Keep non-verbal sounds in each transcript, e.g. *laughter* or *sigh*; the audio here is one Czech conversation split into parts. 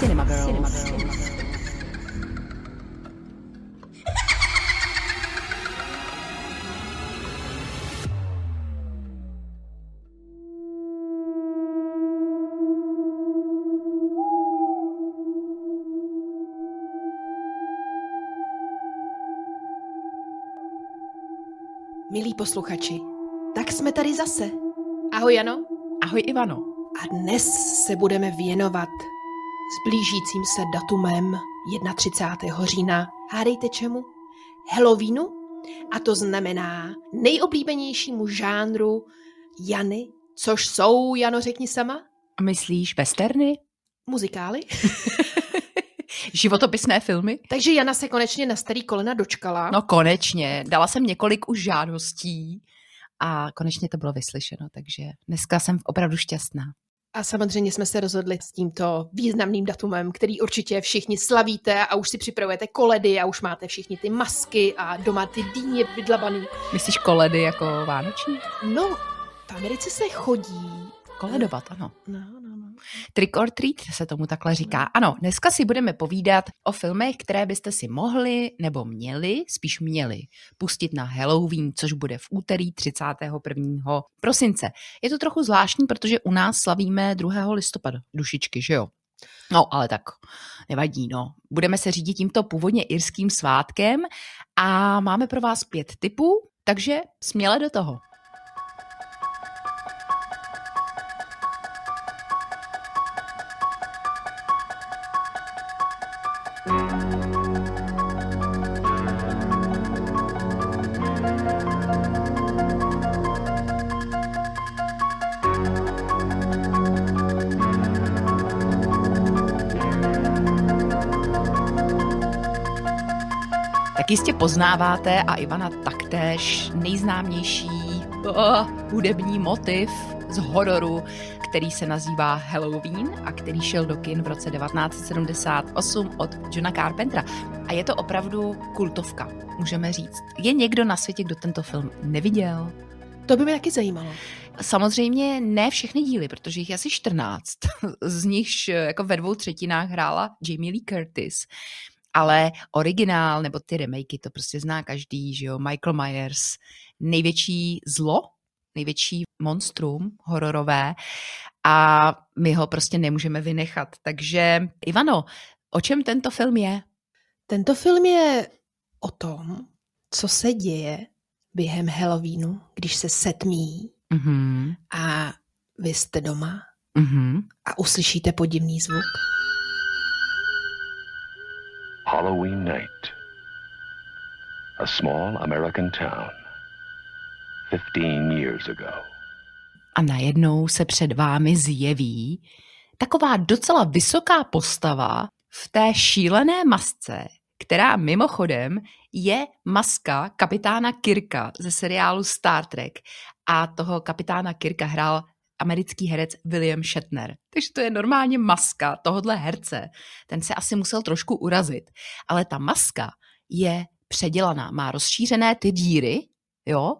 Cinema Girls. Cinema Girls. Milí posluchači, tak jsme tady zase. Ahoj Jano. Ahoj Ivano. A dnes se budeme věnovat s blížícím se datumem 31. října. Hádejte čemu? Halloweenu? A to znamená nejoblíbenějšímu žánru Jany, což jsou, Jano, řekni sama? Myslíš westerny? Muzikály? *laughs* životopisné filmy. Takže Jana se konečně na starý kolena dočkala. No konečně. Dala jsem několik už žádostí a konečně to bylo vyslyšeno, takže dneska jsem opravdu šťastná. A samozřejmě jsme se rozhodli s tímto významným datumem, který určitě všichni slavíte a už si připravujete koledy a už máte všichni ty masky a doma ty dýně vydlabaný. Myslíš koledy jako vánoční? No, v Americe se chodí. Koledovat, ano. No, no, no. Trick or treat se tomu takhle říká. Ano, dneska si budeme povídat o filmech, které byste si mohli nebo měli, spíš měli, pustit na Halloween, což bude v úterý 31. prosince. Je to trochu zvláštní, protože u nás slavíme 2. listopadu dušičky, že jo? No, ale tak nevadí, no. Budeme se řídit tímto původně irským svátkem a máme pro vás pět typů, takže směle do toho. Tak jistě poznáváte a Ivana taktéž nejznámější oh, hudební motiv z hororu, který se nazývá Halloween a který šel do kin v roce 1978 od Johna Carpentera. A je to opravdu kultovka, můžeme říct. Je někdo na světě, kdo tento film neviděl? To by mě taky zajímalo. Samozřejmě ne všechny díly, protože jich je asi 14. *laughs* Z nichž jako ve dvou třetinách hrála Jamie Lee Curtis ale originál nebo ty remakey, to prostě zná každý, že jo, Michael Myers, největší zlo, největší monstrum hororové a my ho prostě nemůžeme vynechat. Takže Ivano, o čem tento film je? Tento film je o tom, co se děje během Halloweenu, když se setmí mm-hmm. a vy jste doma mm-hmm. a uslyšíte podivný zvuk. Halloween night. A small American town. 15 years ago. A najednou se před vámi zjeví taková docela vysoká postava v té šílené masce, která mimochodem je maska kapitána Kirka ze seriálu Star Trek. A toho kapitána Kirka hrál americký herec William Shatner. Takže to je normálně maska tohohle herce. Ten se asi musel trošku urazit. Ale ta maska je předělaná, má rozšířené ty díry, jo,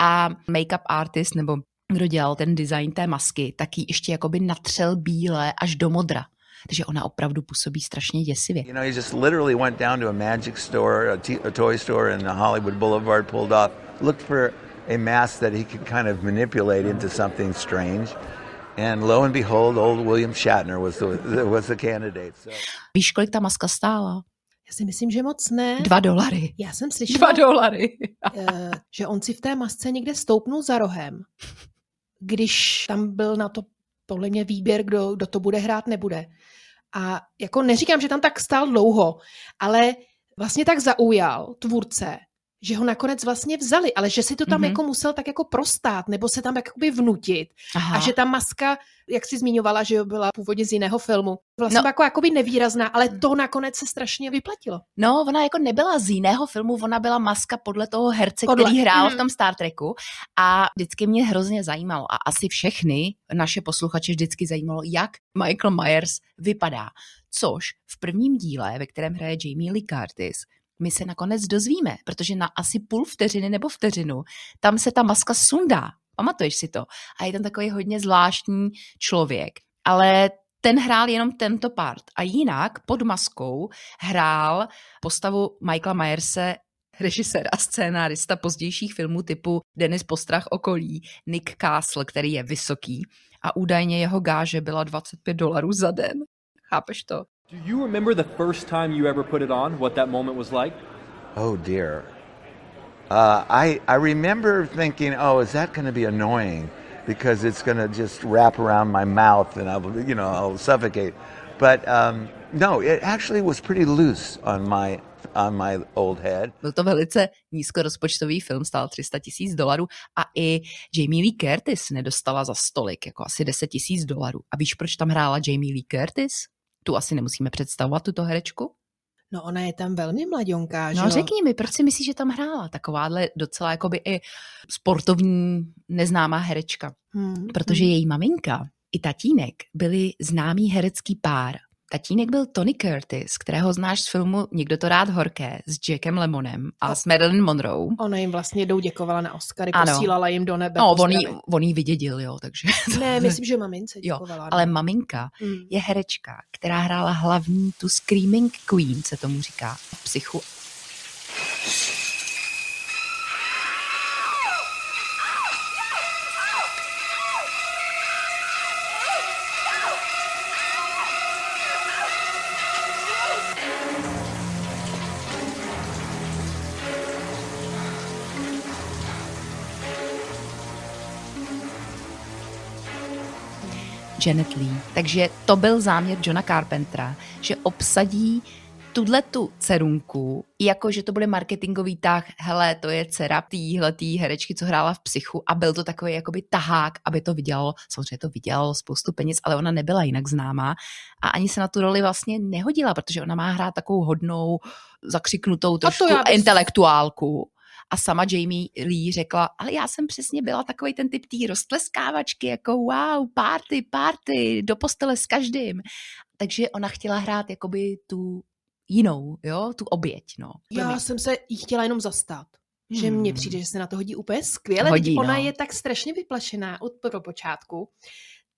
a make-up artist, nebo kdo dělal ten design té masky, tak ji ještě jakoby natřel bílé až do modra. Takže ona opravdu působí strašně děsivě. You know, he just literally went down to a magic store, a, t- a toy store in Hollywood Boulevard, pulled off, looked for a mask that he could kind of manipulate into something strange. And lo and behold, old William Shatner was the, was the candidate. So. Víš, kolik ta maska stála? Já si myslím, že moc ne. Dva dolary. Já jsem slyšela, Dva dolary. eh, že on si v té masce někde stoupnul za rohem, když tam byl na to podle mě výběr, kdo, kdo to bude hrát, nebude. A jako neříkám, že tam tak stál dlouho, ale vlastně tak zaujal tvůrce, že ho nakonec vlastně vzali, ale že si to tam Mhm. mm-hmm. jako musel tak jako prostát, nebo se tam jakoby vnutit. Aha. A že ta maska, jak jsi zmiňovala, že byla původně z jiného filmu, vlastně No. jako jakoby nevýrazná, ale to nakonec se strašně vyplatilo. No, ona jako nebyla z jiného filmu, ona byla maska podle toho herce, Podle. který hrál v Mhm. tom Star Treku a vždycky mě hrozně zajímalo a asi všechny naše posluchače vždycky zajímalo, jak Michael Myers vypadá. Což v prvním díle, ve kterém hraje Jamie Lee Curtis, my se nakonec dozvíme, protože na asi půl vteřiny nebo vteřinu tam se ta maska sundá. Pamatuješ si to? A je tam takový hodně zvláštní člověk. Ale ten hrál jenom tento part. A jinak pod maskou hrál postavu Michaela Myerse režisér a scénárista pozdějších filmů typu Denis Postrach okolí, Nick Castle, který je vysoký a údajně jeho gáže byla 25 dolarů za den. Chápeš to? Do you remember the first time you ever put it on? What that moment was like? Oh dear. Uh, I I remember thinking, oh, is that going to be annoying because it's going to just wrap around my mouth and I'll you know I'll suffocate. But um, no, it actually was pretty loose on my on my old head. Byl to velice nízkorozpočtový film, stál 300 tisíc dolarů a i Jamie Lee Curtis nedostala za stolik, jako asi 10 tisíc dolarů. A víš, proč tam hrála Jamie Lee Curtis? Tu asi nemusíme představovat, tuto herečku. No ona je tam velmi mladionká, že No řekni mi, proč si myslíš, že tam hrála takováhle docela jakoby i sportovní neznámá herečka? Hmm. Protože její maminka i tatínek byli známý herecký pár. Tatínek byl Tony Curtis, kterého znáš z filmu Někdo to rád horké s Jackem Lemonem a s Marilyn Monroe. Ona jim vlastně jednou děkovala na Oscary, Ano. posílala jim do nebe No, on jí, on jí vydědil, jo, takže... Ne, myslím, že mamince Jo, děkovala. no. ale maminka Hmm. je herečka, která hrála hlavní tu Screaming Queen, se tomu říká, v psychu. Janet Lee. Takže to byl záměr Johna Carpentera, že obsadí tuhle tu cerunku, jako že to bude marketingový tah, hele, to je dcera týhletý herečky, co hrála v psychu a byl to takový jakoby tahák, aby to vydělalo, samozřejmě to vydělalo spoustu peněz, ale ona nebyla jinak známá a ani se na tu roli vlastně nehodila, protože ona má hrát takovou hodnou, zakřiknutou trošku já bych- intelektuálku. A sama Jamie Lee řekla, ale já jsem přesně byla takový ten typ té roztleskávačky, jako wow, party, party, do postele s každým. Takže ona chtěla hrát jakoby tu jinou, jo, tu oběť, no. Já jsem se jí chtěla jenom zastat. Že Hmm. mně přijde, že se na to hodí úplně skvěle. Hodí, Hodí, ona no. je tak strašně vyplašená od prvopočátku.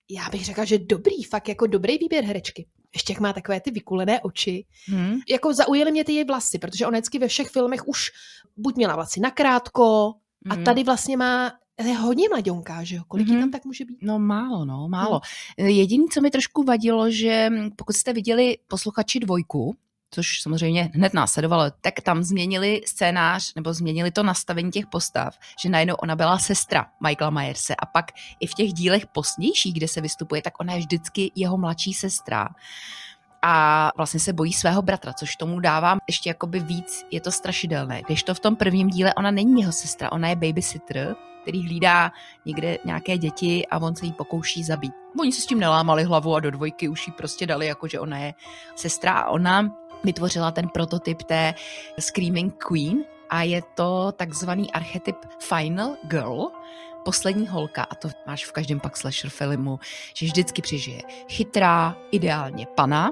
Já bych řekla, že dobrý, fakt jako dobrý výběr herečky. Ještě jak má takové ty vykulené oči. Hmm. Jako zaujaly mě ty její vlasy, protože ona vždycky ve všech filmech už buď měla vlasy nakrátko, a Mhm. tady vlastně má, je hodně mladionká, že jo? Kolik Mhm. tam tak může být? No málo, no, málo. Jediné, co mi trošku vadilo, že pokud jste viděli posluchači dvojku, což samozřejmě hned následovalo, tak tam změnili scénář nebo změnili to nastavení těch postav, že najednou ona byla sestra Michaela Myerse a pak i v těch dílech pozdějších, kde se vystupuje, tak ona je vždycky jeho mladší sestra a vlastně se bojí svého bratra, což tomu dává ještě jakoby víc, je to strašidelné. Když to v tom prvním díle, ona není jeho sestra, ona je babysitter, který hlídá někde nějaké děti a on se jí pokouší zabít. Oni se s tím nelámali hlavu a do dvojky už jí prostě dali, jako že ona je sestra a ona vytvořila ten prototyp té Screaming Queen a je to takzvaný archetyp Final Girl, poslední holka, a to máš v každém pak slasher filmu, že vždycky přežije chytrá, ideálně pana,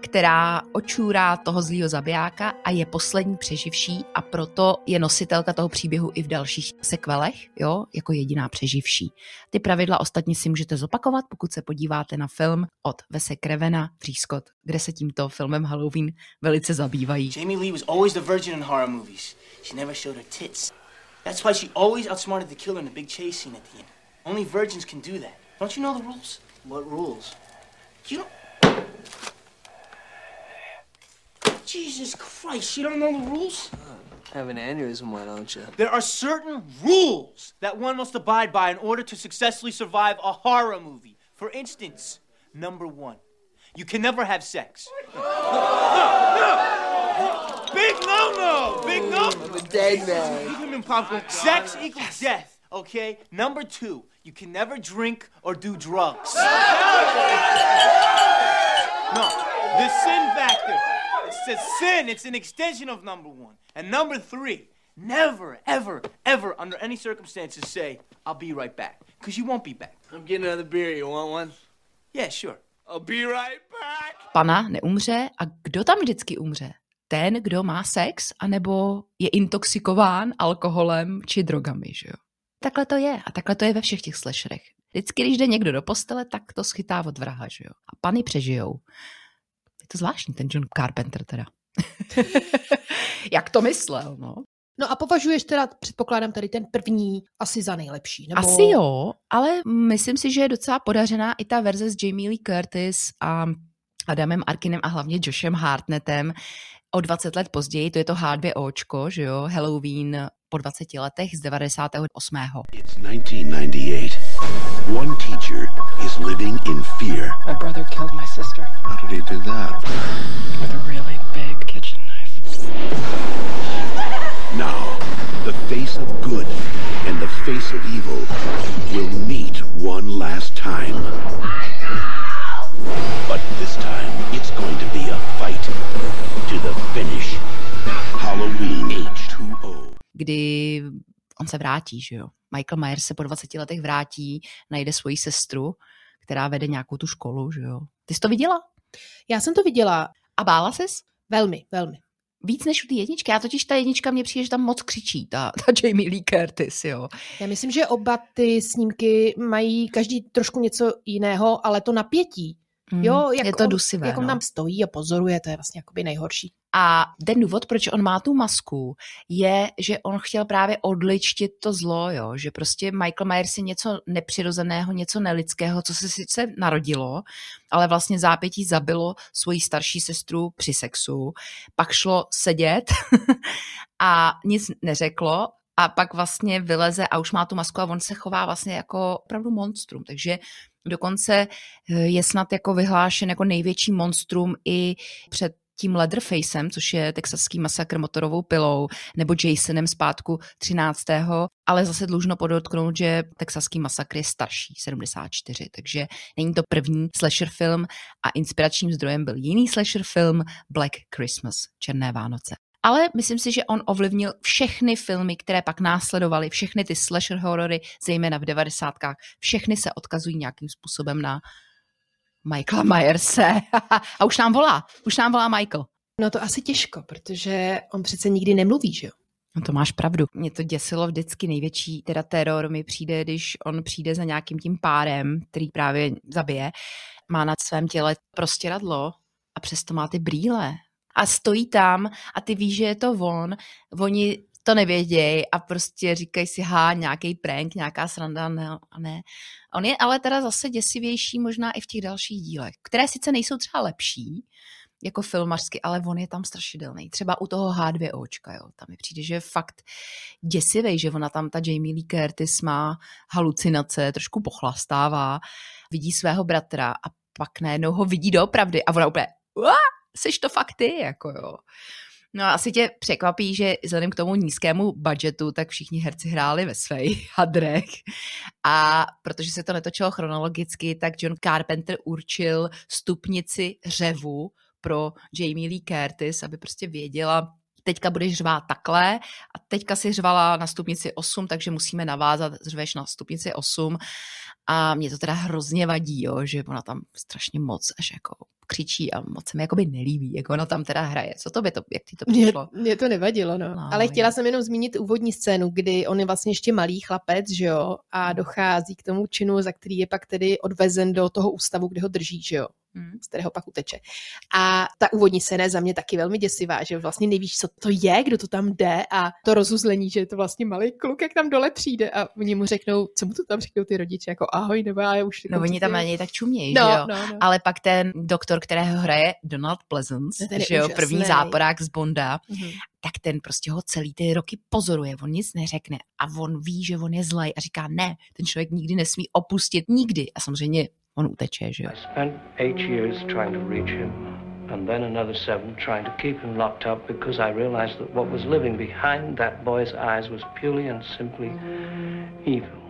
která očůrá toho zlýho zabijáka a je poslední přeživší a proto je nositelka toho příběhu i v dalších sekvelech, jo, jako jediná přeživší. Ty pravidla ostatně si můžete zopakovat, pokud se podíváte na film od Vese Krevena Třískot, kde se tímto filmem Halloween velice zabývají. Jamie Lee was always the virgin in horror movies. She never showed her tits. That's why she always outsmarted the killer in the big chase scene at the end. Only virgins can do that. Don't you know the rules? What rules? You don't. Jesus Christ, you don't know the rules? Have an aneurysm, why don't you? There are certain rules that one must abide by in order to successfully survive a horror movie. For instance, number one, you can never have sex. *laughs* Big no no! Big no! I'm a dead man. You can popcorn. Sex equals death, okay? Number two, you can never drink or do drugs. No, the sin factor. It's a sin. It's an extension of number one. And number three, never, ever, ever, under any circumstances, say, I'll be right back. Because you won't be back. I'm getting another beer. You want one? Yeah, sure. I'll be right back. Pana neumře a kdo tam vždycky umře? Ten, kdo má sex, anebo je intoxikován alkoholem či drogami, že jo? Takhle to je a takhle to je ve všech těch slasherech. Vždycky, když jde někdo do postele, tak to schytá od vraha, že jo. A pany přežijou. Je to zvláštní, ten John Carpenter teda. *laughs* Jak to myslel, no? No a považuješ teda, předpokládám, tady ten první asi za nejlepší, nebo... Asi jo, ale myslím si, že je docela podařená i ta verze s Jamie Lee Curtis a Adamem Arkinem a hlavně Joshem Hartnettem o 20 let později, to je to H2Očko, že jo, Halloween po 20 letech z 98. It's 1998. One teacher is living in fear. My brother killed my sister How did he do that? with a really big kitchen knife. Now, the face of good and the face of evil will meet one last time. But this time, it's going to be a fight to the finish. Halloween H2O. kdy on se vrátí, že jo. Michael Myers se po 20 letech vrátí, najde svoji sestru, která vede nějakou tu školu, že jo. Ty jsi to viděla? Já jsem to viděla A bála ses? velmi, velmi. Víc než u té jedničky. Já totiž ta jednička mě přijde, že tam moc křičí, ta, ta Jamie Lee Curtis, jo. Já myslím, že oba ty snímky mají každý trošku něco jiného, ale to napětí, Mm, jo, jak je to on, dusivé, jak on no. tam stojí a pozoruje, to je vlastně jakoby nejhorší. A ten důvod, proč on má tu masku, je, že on chtěl právě odličtit to zlo, jo? že prostě Michael Myers je něco nepřirozeného, něco nelidského, co se sice narodilo, ale vlastně zápětí zabilo svoji starší sestru při sexu, pak šlo sedět *laughs* a nic neřeklo a pak vlastně vyleze a už má tu masku a on se chová vlastně jako opravdu monstrum, takže dokonce eh, je snad jako vyhlášen jako největší monstrum i před tím Leatherfacem, což je texaský masakr motorovou pilou, nebo Jasonem zpátku 13. Ale zase dlužno podotknout, že texaský masakr je starší, 74, takže není to první slasher film a inspiračním zdrojem byl jiný slasher film Black Christmas, Černé Vánoce. Ale myslím si, že on ovlivnil všechny filmy, které pak následovaly, všechny ty slasher horory, zejména v devadesátkách, všechny se odkazují nějakým způsobem na Michaela Myerse. *laughs* A už nám volá, už nám volá Michael. No to asi těžko, protože on přece nikdy nemluví, že jo? No to máš pravdu. Mě to děsilo vždycky největší, teda teror mi přijde, když on přijde za nějakým tím párem, který právě zabije, má na svém těle prostěradlo a přesto má ty brýle. A stojí tam a ty víš, že je to on. Oni to nevědějí a prostě říkají si, ha, nějaký prank, nějaká sranda, ne, ne. On je ale teda zase děsivější možná i v těch dalších dílech, které sice nejsou třeba lepší, jako filmařsky, ale on je tam strašidelný. Třeba u toho H2Očka, jo. Tam mi přijde, že je fakt děsivý, že ona tam, ta Jamie Lee Curtis má halucinace, trošku pochlastává, vidí svého bratra a pak najednou ho vidí doopravdy a ona úplně, "Ua, seš to fakt ty, jako jo. No a asi tě překvapí, že vzhledem k tomu nízkému budgetu, tak všichni herci hráli ve svých *laughs* hadrech. A protože se to netočilo chronologicky, tak John Carpenter určil stupnici řevu pro Jamie Lee Curtis, aby prostě věděla, teďka budeš řvát takhle a teďka si řvala na stupnici 8, takže musíme navázat, řveš na stupnici 8 a mě to teda hrozně vadí, jo, že ona tam strašně moc až jako křičí a moc se mi jakoby nelíbí, jak ona tam teda hraje. Co to by to, jak ti to přišlo? mně to nevadilo, no. No, Ale chtěla jo. jsem jenom zmínit úvodní scénu, kdy on je vlastně ještě malý chlapec, že jo, a dochází k tomu činu, za který je pak tedy odvezen do toho ústavu, kde ho drží, že jo, Hm. z kterého pak uteče. A ta úvodní scéna je za mě taky velmi děsivá, že vlastně nevíš, co to je, kdo to tam jde a to rozuzlení, že je to vlastně malý kluk, jak tam dole přijde a oni mu řeknou, co mu to tam řeknou ty rodiče, jako ahoj, nebo já už No oni tam na je. něj tak čumějí, no, že jo? no, no. Ale pak ten doktor, kterého hraje Donald Pleasance, že jo, úžasný. první záporák z Bonda, Mhm. tak ten prostě ho celý ty roky pozoruje, on nic neřekne a on ví, že on je zlej a říká ne, ten člověk nikdy nesmí opustit, nikdy. A samozřejmě on uteče, že jo. I spent eight years trying to reach him, and then another seven trying to keep him locked up because I realized that what was living behind that boy's eyes was purely and simply evil.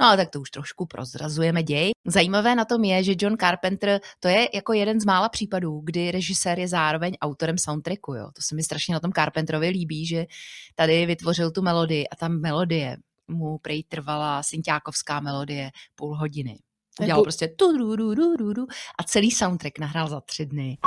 No ale tak to už trošku prozrazujeme děj. Zajímavé na tom je, že John Carpenter to je jako jeden z mála případů, kdy režisér je zároveň autorem soundtracku. Jo. To se mi strašně na tom Carpenterovi líbí, že tady vytvořil tu melodii a ta melodie mu prej trvala synťákovská melodie půl hodiny. Udělal Půl- prostě tu ru, ru, ru, ru, ru, a celý soundtrack nahrál za tři dny.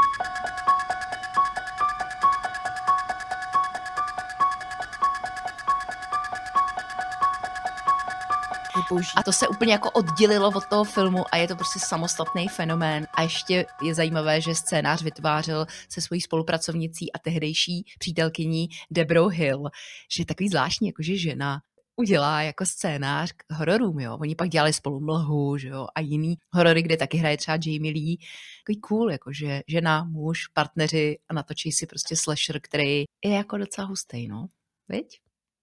Boží. A to se úplně jako oddělilo od toho filmu a je to prostě samostatný fenomén. A ještě je zajímavé, že scénář vytvářel se svojí spolupracovnicí a tehdejší přítelkyní Debrou Hill, že je takový zvláštní, jakože žena udělá jako scénář k hororům, jo. Oni pak dělali spolu mlhu, že jo, a jiný horory, kde taky hraje třeba Jamie Lee. Takový cool, jakože žena, muž, partneři a natočí si prostě slasher, který je jako docela hustý, no. Viď?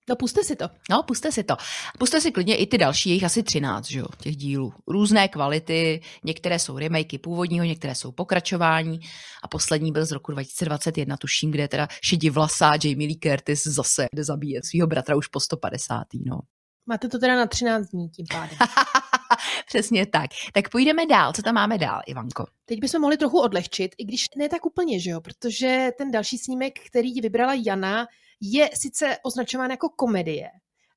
No puste si to. No, puste si to. Puste si klidně i ty další, jejich asi 13, že jo, těch dílů. Různé kvality, některé jsou remakey původního, některé jsou pokračování a poslední byl z roku 2021, tuším, kde teda šedivlasá Jamie Lee Curtis zase jde zabíjet svého bratra už po 150. No. Máte to teda na 13 dní tím pádem. *laughs* Přesně tak. Tak půjdeme dál. Co tam máme dál, Ivanko? Teď bychom mohli trochu odlehčit, i když ne tak úplně, že jo, protože ten další snímek, který vybrala Jana, je sice označován jako komedie,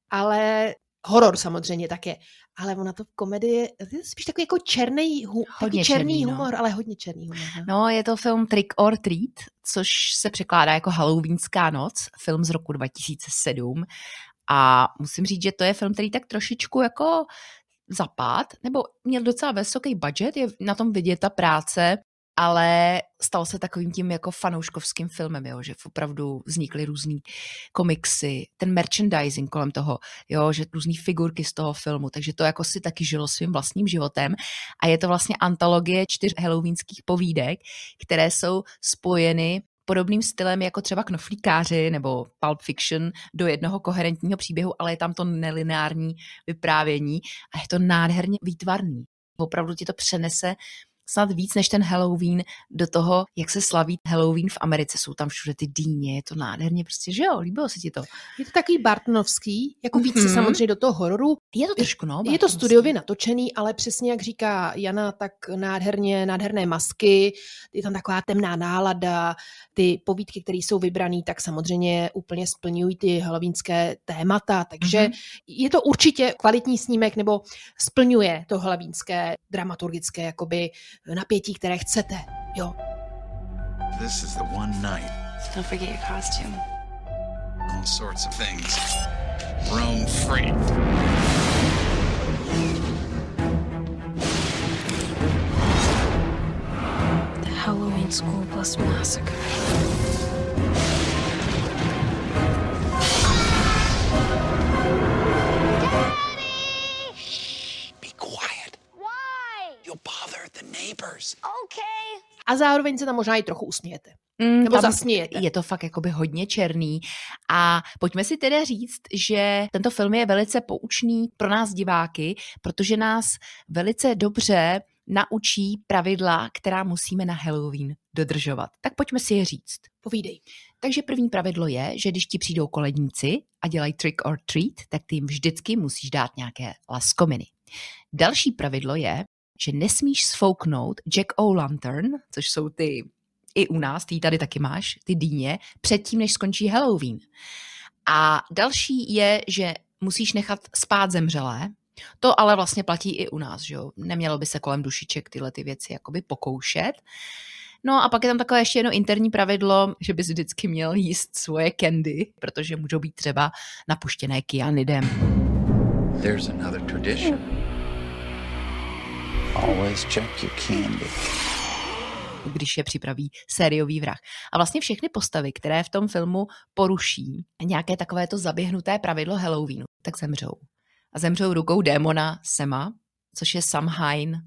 ale horor samozřejmě také, ale ona to komedie, to je spíš takový jako černý, hu, Hodně černý černý, no. humor, ale hodně černý humor. No. No, je to film Trick or Treat, což se překládá jako Halloweenská noc, film z roku 2007. A musím říct, že to je film, který tak trošičku jako zapad, nebo měl docela vysoký budget, je na tom vidět ta práce, ale stal se takovým tím jako fanouškovským filmem, jo, že opravdu vznikly různý komiksy, ten merchandising kolem toho, jo, že různý figurky z toho filmu, takže to jako si taky žilo svým vlastním životem a je to vlastně antologie čtyř halloweenských povídek, které jsou spojeny podobným stylem jako třeba Knoflíkáři nebo Pulp Fiction do jednoho koherentního příběhu, ale je tam to nelineární vyprávění a je to nádherně výtvarný. Opravdu ti to přenese snad víc než ten Halloween do toho, jak se slaví Halloween v Americe. Jsou tam všude ty dýně, je to nádherně prostě, že jo, líbilo se ti to. Je to takový Bartonovský, jako více Mhm. samozřejmě do toho hororu. Je to trošku, no. Je to studiově natočený, ale přesně jak říká Jana, tak nádherně, nádherné masky, je tam taková temná nálada, ty povídky, které jsou vybrané, tak samozřejmě úplně splňují ty halloweenské témata, takže Mhm. je to určitě kvalitní snímek, nebo splňuje to halloweenské dramaturgické jakoby napětí, které chcete. Jo. This is the one night. Don't forget your costume. All sorts of things. Roam free. The Halloween School Bus Massacre. A zároveň se tam možná i trochu usmějete. Mm, Nebo zasmějete. Je to fakt jakoby hodně černý. A pojďme si teda říct, že tento film je velice poučný pro nás diváky, protože nás velice dobře naučí pravidla, která musíme na Halloween dodržovat. Tak pojďme si je říct. Povídej. Takže první pravidlo je, že když ti přijdou koledníci a dělají trick or treat, tak ty jim vždycky musíš dát nějaké laskominy. Další pravidlo je, že nesmíš sfouknout Jack O'Lantern, což jsou ty i u nás, ty tady taky máš, ty dýně, předtím, než skončí Halloween. A další je, že musíš nechat spát zemřelé, to ale vlastně platí i u nás, že jo? Nemělo by se kolem dušiček tyhle ty věci jakoby pokoušet. No a pak je tam takové ještě jedno interní pravidlo, že bys vždycky měl jíst svoje candy, protože můžou být třeba napuštěné kyanidem. There's another tradition. Always check your candy. když je připraví sériový vrah. A vlastně všechny postavy, které v tom filmu poruší nějaké takovéto zaběhnuté pravidlo Halloweenu, tak zemřou. A zemřou rukou démona Sema, což je Samhain,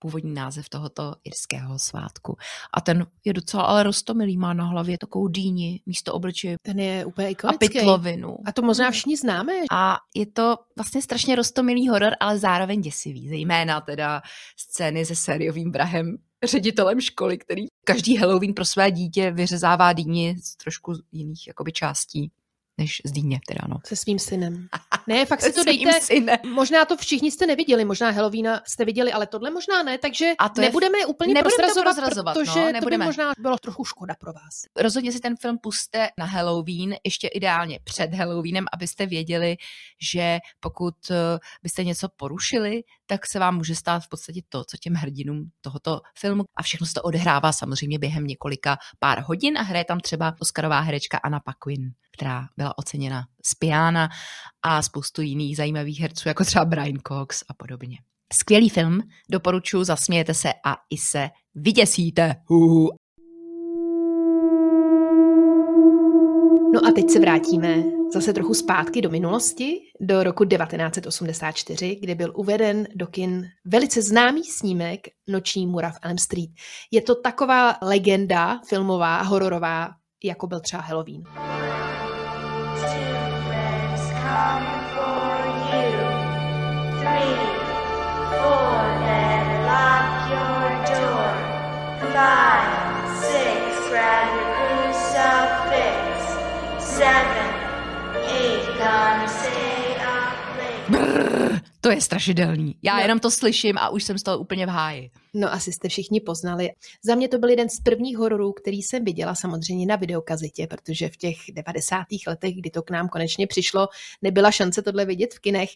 původní název tohoto irského svátku. A ten je docela ale rostomilý, má na hlavě takovou dýni místo obličeje Ten je úplně a ikonický. pytlovinu. A to možná všichni známe. A je to vlastně strašně rostomilý horor, ale zároveň děsivý. Zejména teda scény se sériovým vrahem, ředitelem školy, který každý Halloween pro své dítě vyřezává dýni z trošku jiných jakoby částí než z dýně teda, no. Se svým synem. *laughs* Ne, fakt si to dejte. Možná to všichni jste neviděli, možná Halloweena jste viděli, ale tohle možná ne, takže A to nebudeme je úplně nebudeme to prozrazovat, protože no, to by nebudeme. možná bylo trochu škoda pro vás. Rozhodně si ten film puste na Halloween, ještě ideálně před Halloweenem, abyste věděli, že pokud eh, byste něco porušili, tak se vám může stát v podstatě to, co těm hrdinům tohoto filmu. A všechno se to odehrává samozřejmě během několika pár hodin a hraje tam třeba Oscarová herečka Anna Paquin která byla oceněna z Piana a spoustu jiných zajímavých herců, jako třeba Brian Cox a podobně. Skvělý film, doporučuji, zasmějete se a i se vyděsíte. Huhu. No a teď se vrátíme zase trochu zpátky do minulosti, do roku 1984, kdy byl uveden do kin velice známý snímek Noční mura v Elm Street. Je to taková legenda filmová, hororová, jako byl třeba Halloween. Your crucifix. Seven, eight, gonna stay up late. To je strašidelný. Já no. jenom to slyším a už jsem z toho úplně v háji. No asi jste všichni poznali. Za mě to byl jeden z prvních hororů, který jsem viděla samozřejmě na videokazitě, protože v těch 90. letech, kdy to k nám konečně přišlo, nebyla šance tohle vidět v kinech.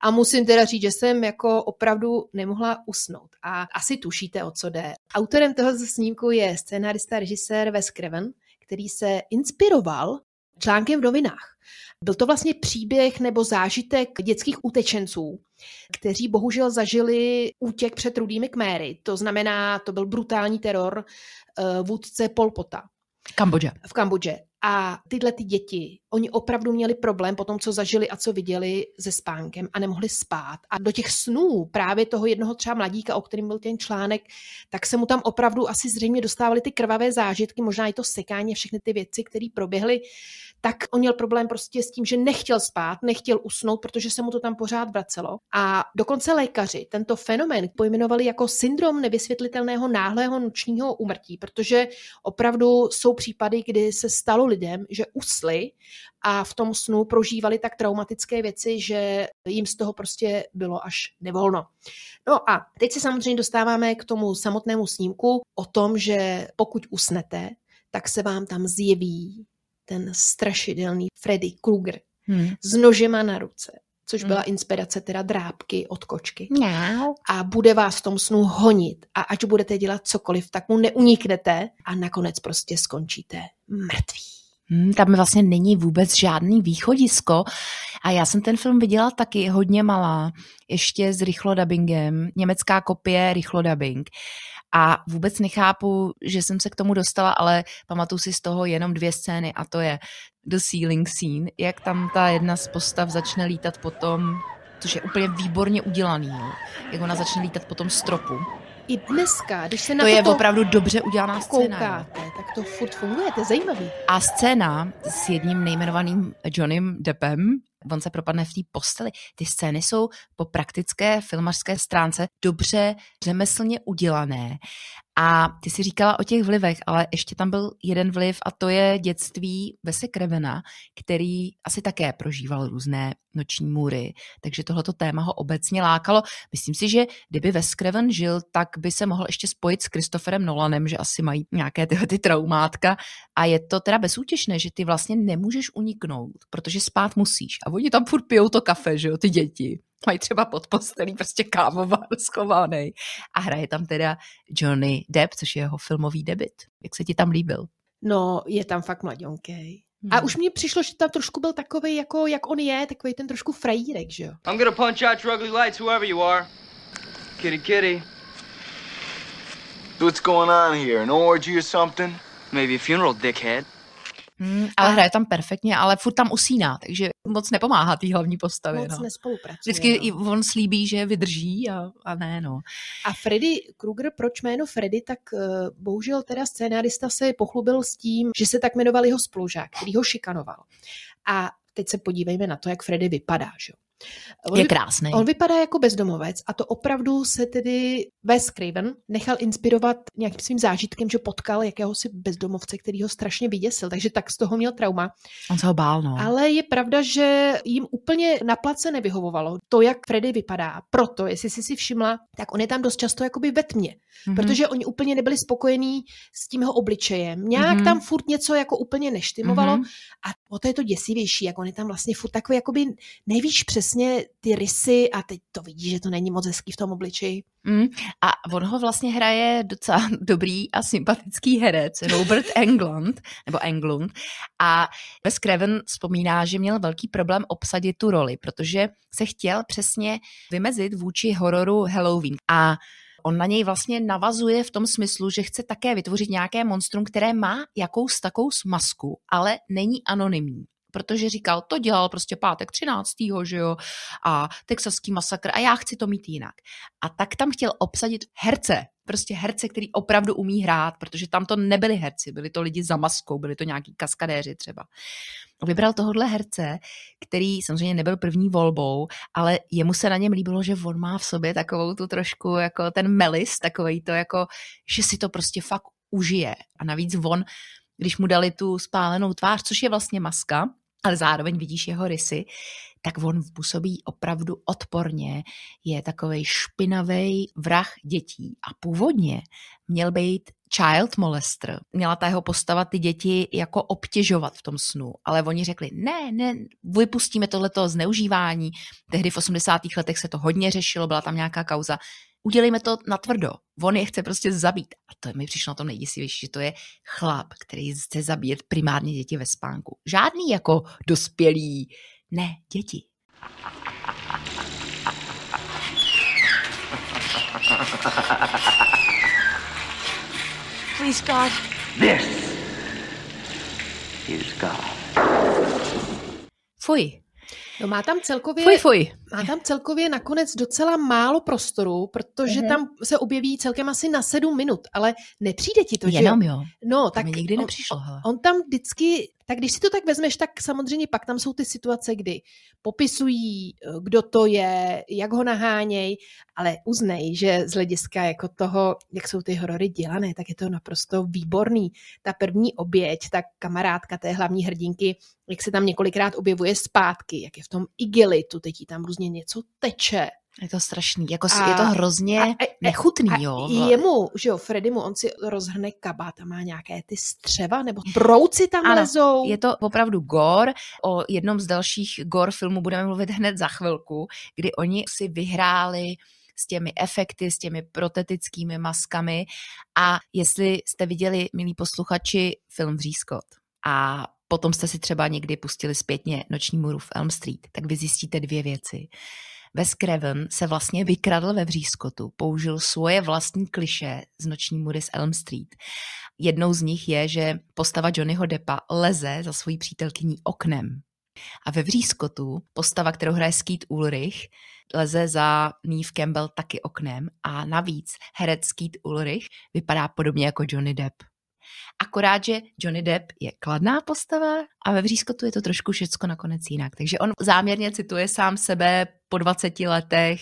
A musím teda říct, že jsem jako opravdu nemohla usnout. A asi tušíte, o co jde. Autorem toho snímku je scénárista režisér Wes Craven, který se inspiroval článkem v novinách. Byl to vlastně příběh nebo zážitek dětských utečenců, kteří bohužel zažili útěk před rudými kméry. To znamená, to byl brutální teror uh, vůdce Polpota. Kambodže. V Kambodži. A tyhle ty děti, oni opravdu měli problém po tom, co zažili a co viděli se spánkem a nemohli spát. A do těch snů právě toho jednoho třeba mladíka, o kterým byl ten článek, tak se mu tam opravdu asi zřejmě dostávaly ty krvavé zážitky, možná i to sekání, všechny ty věci, které proběhly tak on měl problém prostě s tím, že nechtěl spát, nechtěl usnout, protože se mu to tam pořád vracelo. A dokonce lékaři tento fenomén pojmenovali jako syndrom nevysvětlitelného náhlého nočního úmrtí, protože opravdu jsou případy, kdy se stalo lidem, že usli a v tom snu prožívali tak traumatické věci, že jim z toho prostě bylo až nevolno. No a teď se samozřejmě dostáváme k tomu samotnému snímku o tom, že pokud usnete, tak se vám tam zjeví ten strašidelný Freddy Krueger hmm. s nožema na ruce, což byla hmm. inspirace teda drábky od kočky. No. A bude vás v tom snu honit a ať budete dělat cokoliv, tak mu neuniknete a nakonec prostě skončíte mrtví. Hmm, tam vlastně není vůbec žádný východisko a já jsem ten film viděla taky hodně malá, ještě s rychlodabingem, německá kopie rychlodabing. A vůbec nechápu, že jsem se k tomu dostala, ale pamatuju si z toho jenom dvě scény a to je The Ceiling Scene, jak tam ta jedna z postav začne lítat potom, což je úplně výborně udělaný, jo. jak ona začne lítat po tom stropu. I dneska, když se na to je opravdu dobře udělaná scéna. Koukáte, tak to furt funguje, to je zajímavý. A scéna s jedním nejmenovaným Johnnym Deppem, on se propadne v té posteli. Ty scény jsou po praktické filmařské stránce dobře řemeslně udělané a ty si říkala o těch vlivech, ale ještě tam byl jeden vliv a to je dětství Vese Krevena, který asi také prožíval různé noční můry, takže tohleto téma ho obecně lákalo. Myslím si, že kdyby Wes Craven žil, tak by se mohl ještě spojit s Christopherem Nolanem, že asi mají nějaké tyhle ty traumátka. A je to teda bezútěšné, že ty vlastně nemůžeš uniknout, protože spát musíš. A oni tam furt pijou to kafe, že jo, ty děti mají třeba pod postelí prostě kávovar *laughs* schovaný. A hraje tam teda Johnny Depp, což je jeho filmový debit. Jak se ti tam líbil? No, je tam fakt mladionkej. Hmm. A už mně přišlo, že tam trošku byl takový, jako jak on je, takový ten trošku frajírek, že jo? I'm gonna punch out your ugly lights, whoever you are. Kitty kitty. What's going on here? An orgy or something? Maybe a funeral, dickhead. Hmm, ale a... hraje tam perfektně, ale furt tam usíná, takže moc nepomáhá té hlavní postavě. Moc no. nespolupracuje. Vždycky no. i on slíbí, že vydrží a, a ne, no. A Freddy Krueger, proč jméno Freddy, tak uh, bohužel teda scénárista se pochlubil s tím, že se tak jmenoval jeho spolužák, který ho šikanoval. A teď se podívejme na to, jak Freddy vypadá, že? On je krásný. On vypadá jako bezdomovec a to opravdu se tedy Wes Craven nechal inspirovat nějakým svým zážitkem, že potkal jakéhosi bezdomovce, který ho strašně vyděsil, takže tak z toho měl trauma. On se ho bál, no. Ale je pravda, že jim úplně na place nevyhovovalo to, jak Freddy vypadá. Proto, jestli jsi si všimla, tak on je tam dost často jakoby ve tmě, mm-hmm. protože oni úplně nebyli spokojení s tím jeho obličejem. Nějak mm-hmm. tam furt něco jako úplně neštimovalo mm-hmm. a o to je to děsivější, jak on je tam vlastně furt takový jakoby nejvíc přes přesně ty rysy a teď to vidíš, že to není moc hezký v tom obličeji. Mm, a on ho vlastně hraje docela *laughs* dobrý a sympatický herec, Robert *laughs* Englund, nebo Englund. A Wes Craven vzpomíná, že měl velký problém obsadit tu roli, protože se chtěl přesně vymezit vůči hororu Halloween. A On na něj vlastně navazuje v tom smyslu, že chce také vytvořit nějaké monstrum, které má jakous takou masku, ale není anonymní protože říkal, to dělal prostě pátek 13. že jo, a texaský masakr a já chci to mít jinak. A tak tam chtěl obsadit herce, prostě herce, který opravdu umí hrát, protože tam to nebyli herci, byli to lidi za maskou, byli to nějaký kaskadéři třeba. Vybral tohohle herce, který samozřejmě nebyl první volbou, ale jemu se na něm líbilo, že on má v sobě takovou tu trošku jako ten melis, takový to jako, že si to prostě fakt užije. A navíc on, když mu dali tu spálenou tvář, což je vlastně maska, ale zároveň vidíš jeho rysy, tak on působí opravdu odporně. Je takový špinavý vrah dětí. A původně měl být child molester. Měla ta jeho postava ty děti jako obtěžovat v tom snu, ale oni řekli, ne, ne, vypustíme tohleto zneužívání. Tehdy v 80. letech se to hodně řešilo, byla tam nějaká kauza. Udělejme to na tvrdo. On je chce prostě zabít. A to mi přišlo na tom nejděsivější, že to je chlap, který chce zabíjet primárně děti ve spánku. Žádný jako dospělý, ne, děti. Please, God. This is God. Fuj. No má tam celkově, Fuj, fuj. Má tam celkově nakonec docela málo prostoru, protože Mhm. tam se objeví celkem asi na sedm minut, ale nepřijde ti to, Jenom že jo. No, To tak mi nikdy on- nepřišlo, hele. On tam vždycky, tak když si to tak vezmeš, tak samozřejmě pak tam jsou ty situace, kdy popisují, eh, kdo to je, jak ho naháněj, ale uznej, že z hlediska jako toho, jak jsou ty horory dělané, tak je to naprosto výborný. Ta první oběť, ta kamarádka té hlavní hrdinky, jak se tam několikrát objevuje zpátky, jak je v tom igelitu, teď tam různě něco teče. Je to strašný, jako A- je to hrozně a- a- nechutný, a jo. jemu, že jo, Freddymu, on si rozhrne kabát a má nějaké ty střeva, nebo brouci tam Ano, lezou. je to opravdu gore. O jednom z dalších gore filmů budeme mluvit hned za chvilku, kdy oni si vyhráli s těmi efekty, s těmi protetickými maskami a jestli jste viděli, milí posluchači, film Vřískot a potom jste si třeba někdy pustili zpětně Noční můru v Elm Street, tak vy zjistíte dvě věci. Wes Craven se vlastně vykradl ve Vřískotu, použil svoje vlastní kliše z Noční můry z Elm Street. Jednou z nich je, že postava Johnnyho Deppa leze za svojí přítelkyní oknem. A ve Vřískotu postava, kterou hraje Skeet Ulrich, leze za Neve Campbell taky oknem a navíc herec Skeet Ulrich vypadá podobně jako Johnny Depp. Akorát, že Johnny Depp je kladná postava a ve Vřískotu je to trošku všecko nakonec jinak. Takže on záměrně cituje sám sebe po 20 letech,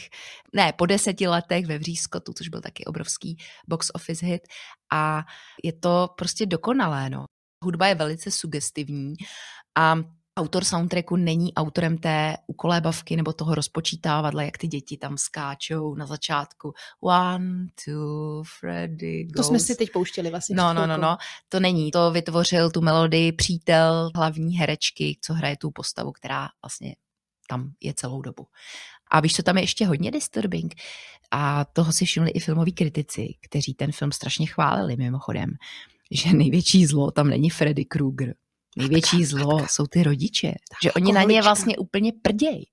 ne, po 10 letech ve Vřískotu, což byl taky obrovský box office hit a je to prostě dokonalé, no. Hudba je velice sugestivní a autor soundtracku není autorem té ukolébavky nebo toho rozpočítávadla, jak ty děti tam skáčou na začátku. One, two, Freddy goes. To jsme si teď pouštěli vlastně. No, no, no, no, to není. To vytvořil tu melodii přítel hlavní herečky, co hraje tu postavu, která vlastně tam je celou dobu. A víš, co tam je ještě hodně disturbing? A toho si všimli i filmoví kritici, kteří ten film strašně chválili mimochodem, že největší zlo tam není Freddy Krueger. Největší zlo jsou ty rodiče. Že oni na ně vlastně úplně prděj.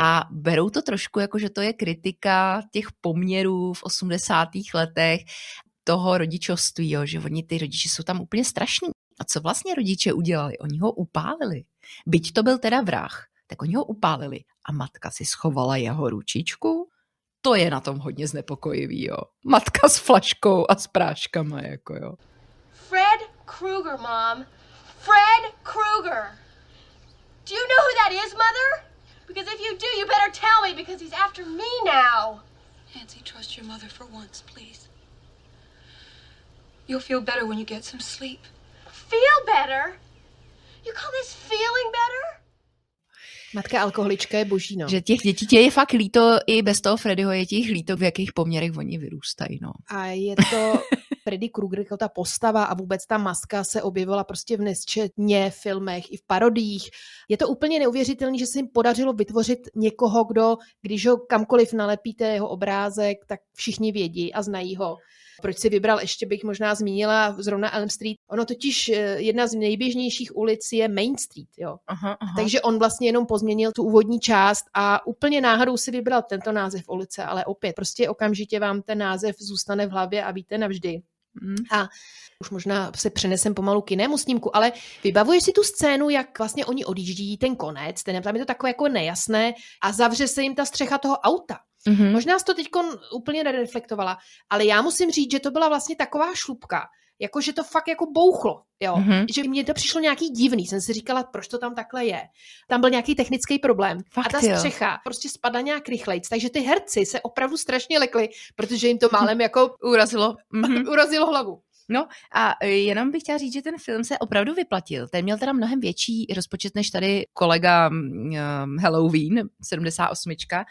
A berou to trošku jako, že to je kritika těch poměrů v 80. letech, toho rodičovství, jo, že oni ty rodiče jsou tam úplně strašní. A co vlastně rodiče udělali? Oni ho upálili. Byť to byl teda vrah, tak oni ho upálili. A matka si schovala jeho ručičku. To je na tom hodně znepokojivý, jo. Matka s flaškou a s práškama, jako jo. Fred Krueger, Mom. Fred Krueger. Do you know who that is, Mother? Because if you do, you better tell me because he's after me now. Nancy, trust your mother for once, please. You'll feel better when you get some sleep. Feel better? You call this feeling better? Matka alkoholička je boží, no. Že těch dětí tě je fakt líto, i bez toho Freddyho je těch líto, v jakých poměrech oni vyrůstají, no. A je to, Freddy Krueger jako ta postava a vůbec ta maska se objevila prostě v nesčetně filmech i v parodiích. Je to úplně neuvěřitelné, že se jim podařilo vytvořit někoho, kdo, když ho kamkoliv nalepíte jeho obrázek, tak všichni vědí a znají ho. Proč si vybral, ještě bych možná zmínila zrovna Elm Street. Ono totiž eh, jedna z nejběžnějších ulic je Main Street, jo. Aha, aha. Takže on vlastně jenom pozměnil tu úvodní část a úplně náhodou si vybral tento název ulice, ale opět prostě okamžitě vám ten název zůstane v hlavě a víte navždy. Mm. A už možná se přenesem pomalu k jinému snímku, ale vybavuješ si tu scénu, jak vlastně oni odjíždí, ten konec, ten, tam je to takové jako nejasné a zavře se jim ta střecha toho auta. Mhm. Možná jsi to teď úplně nereflektovala, ale já musím říct, že to byla vlastně taková šlupka, jako že to fakt jako bouchlo, jo. Mhm. Že mně to přišlo nějaký divný, jsem si říkala, proč to tam takhle je. Tam byl nějaký technický problém Fakt, a ta jo. střecha prostě spadla nějak rychlejc, takže ty herci se opravdu strašně lekli, protože jim to málem jako *laughs* Urazilo. Mhm. *laughs* urazilo hlavu. No a e, jenom bych chtěla říct, že ten film se opravdu vyplatil. Ten měl teda mnohem větší rozpočet než tady kolega um, Halloween, 78 uh,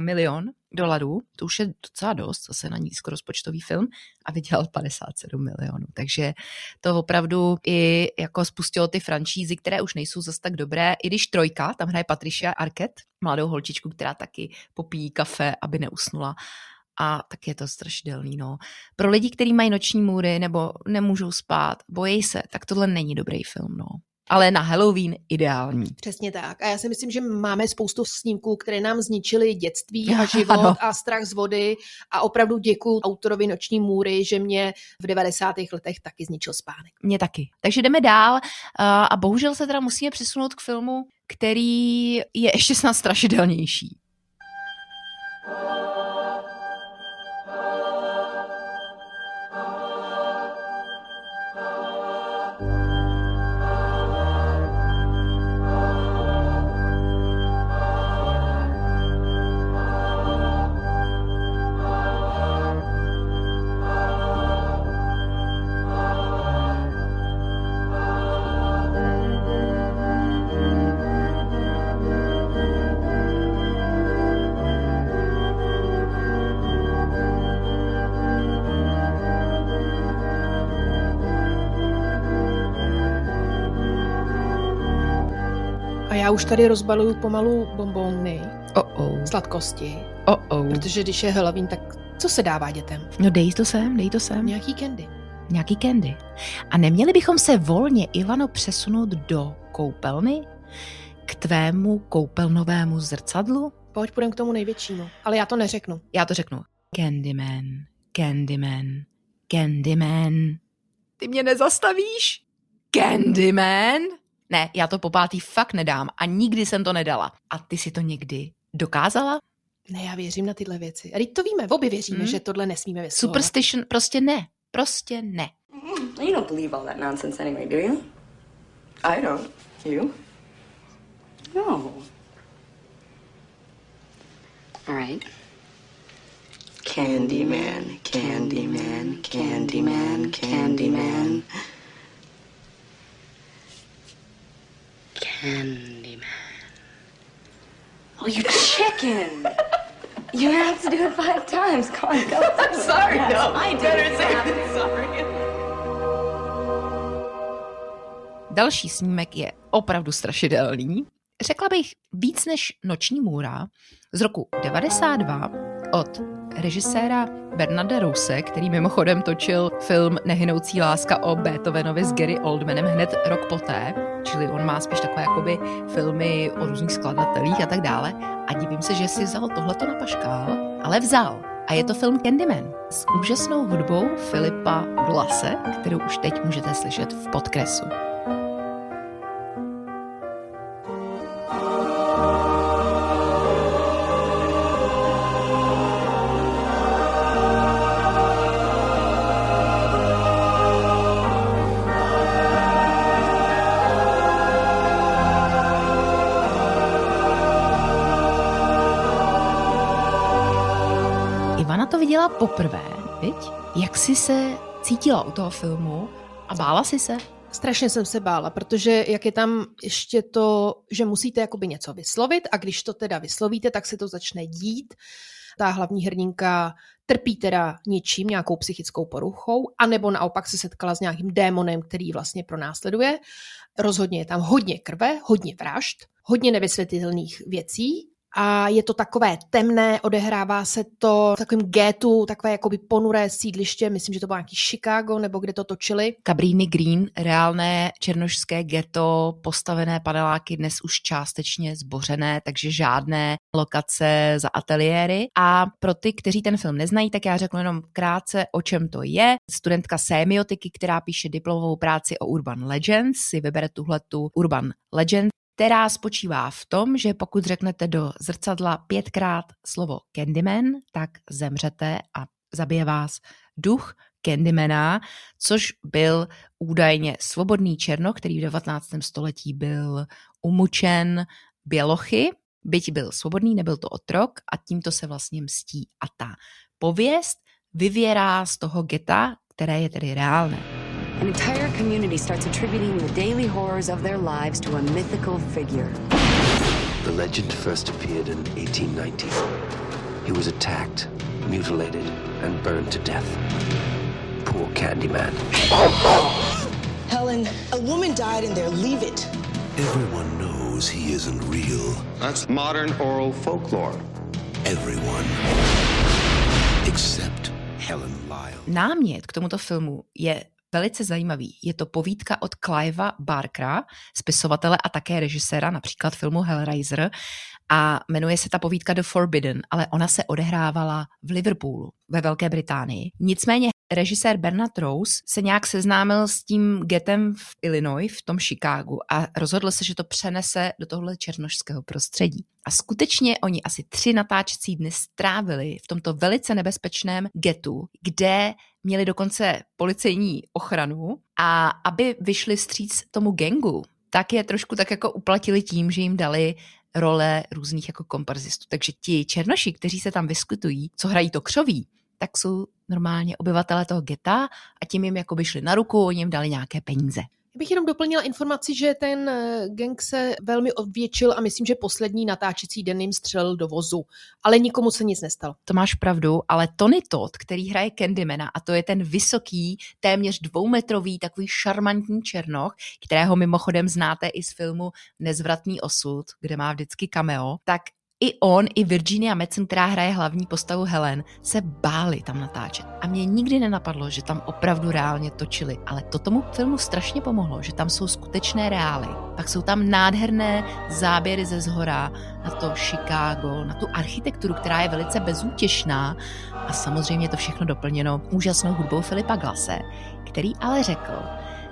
milion dolarů. To už je docela dost, zase na nízkorozpočtový film a vydělal 57 milionů. Takže to opravdu i jako spustilo ty franšízy, které už nejsou zase tak dobré. I když trojka, tam hraje Patricia Arquette, mladou holčičku, která taky popíjí kafe, aby neusnula a tak je to strašidelný. No. Pro lidi, kteří mají noční můry nebo nemůžou spát, bojí se, tak tohle není dobrý film. No. Ale na Halloween ideální. Přesně tak. A já si myslím, že máme spoustu snímků, které nám zničily dětství a Ano. život a strach z vody. A opravdu děkuji autorovi Noční můry, že mě v 90. letech taky zničil spánek. Mě taky. Takže jdeme dál a bohužel se teda musíme přesunout k filmu, který je ještě snad strašidelnější. A já už tady rozbaluju pomalu bombóny, Oh oh. sladkosti, Oh oh. protože když je Halloween, tak co se dává dětem? No dej to sem, dej to sem. Nějaký candy. Nějaký candy. A neměli bychom se volně, Ivano, přesunout do koupelny? K tvému koupelnovému zrcadlu? Pojď, půjdeme k tomu největšímu. Ale já to neřeknu. Já to řeknu. Candyman, Candyman, Candyman. Ty mě nezastavíš? Candyman? Ne, já to po pátý fakt nedám a nikdy jsem to nedala. A ty si to někdy dokázala? Ne, já věřím na tyhle věci. A teď to víme, obě věříme, Hmm. že tohle nesmíme vyslovovat. Superstition prostě ne. Prostě ne. You don't believe all that nonsense anyway, do you? I don't. You? No. All right. Candyman, Candyman, Candyman, Candyman. Candyman. Oh, you chicken! *laughs* You have to do it five times. Come on, go. *laughs* I'm sorry, no. I did Better it. say I'm sorry. Další snímek je opravdu strašidelný. Řekla bych víc než Noční můra z roku 92 od režiséra Bernarda Rouse, který mimochodem točil film Nehynoucí láska o Beethovenovi s Gary Oldmanem hned rok poté, čili on má spíš takové jakoby filmy o různých skladatelích a tak dále. A divím se, že si vzal tohleto na paškál, ale vzal. A je to film Candyman s úžasnou hudbou Filipa Glase, kterou už teď můžete slyšet v podkresu. Poprvé, viď? Jak jsi se cítila u toho filmu a bála jsi se? Strašně jsem se bála, protože jak je tam ještě to, že musíte jakoby něco vyslovit a když to teda vyslovíte, tak se to začne dít. ta hlavní hrdinka trpí teda něčím, nějakou psychickou poruchou, anebo naopak se setkala s nějakým démonem, který vlastně pronásleduje. Rozhodně je tam hodně krve, hodně vražd, hodně nevysvětlitelných věcí a je to takové temné, odehrává se to v takovém gétu, takové jakoby ponuré sídliště, myslím, že to bylo nějaký Chicago, nebo kde to točili. Cabrini Green, reálné černošské ghetto, postavené paneláky dnes už částečně zbořené, takže žádné lokace za ateliéry. A pro ty, kteří ten film neznají, tak já řeknu jenom krátce, o čem to je. Studentka semiotiky, která píše diplomovou práci o Urban Legends, si vybere tuhletu Urban Legend která spočívá v tom, že pokud řeknete do zrcadla pětkrát slovo Candyman, tak zemřete a zabije vás duch Candymana, což byl údajně svobodný černo, který v 19. století byl umučen bělochy, byť byl svobodný, nebyl to otrok a tímto se vlastně mstí. A ta pověst vyvěrá z toho geta, které je tedy reálné. An entire community starts attributing the daily horrors of their lives to a mythical figure. The legend first appeared in 1890. He was attacked, mutilated, and burned to death. Poor Candyman. Helen, a woman died in there. Leave it. Everyone knows he isn't real. That's modern oral folklore. Everyone. Except Helen Lyle. Námět k tomuto filmu je velice zajímavý. Je to povídka od Clivea Barkera, spisovatele a také režiséra například filmu Hellraiser a jmenuje se ta povídka The Forbidden, ale ona se odehrávala v Liverpoolu ve Velké Británii. Nicméně režisér Bernard Rose se nějak seznámil s tím getem v Illinois, v tom Chicagu a rozhodl se, že to přenese do tohle černošského prostředí. A skutečně oni asi tři natáčecí dny strávili v tomto velice nebezpečném getu, kde měli dokonce policejní ochranu a aby vyšli stříc tomu gengu, tak je trošku tak jako uplatili tím, že jim dali role různých jako komparzistů. Takže ti černoši, kteří se tam vyskytují, co hrají to křoví, tak jsou normálně obyvatele toho geta a tím jim jako by šli na ruku, oni jim dali nějaké peníze. Já bych jenom doplnila informaci, že ten eh, gang se velmi odvětšil a myslím, že poslední natáčecí den jim střelil do vozu. Ale nikomu se nic nestalo. To máš pravdu, ale Tony Todd, který hraje Candymana, a to je ten vysoký, téměř dvoumetrový, takový šarmantní černoch, kterého mimochodem znáte i z filmu Nezvratný osud, kde má vždycky cameo, tak i on, i Virginia Madsen, která hraje hlavní postavu Helen, se báli tam natáčet. A mě nikdy nenapadlo, že tam opravdu reálně točili. Ale to tomu filmu strašně pomohlo, že tam jsou skutečné reály. Pak jsou tam nádherné záběry ze zhora na to Chicago, na tu architekturu, která je velice bezútěšná. A samozřejmě to všechno doplněno úžasnou hudbou Filipa Glase, který ale řekl,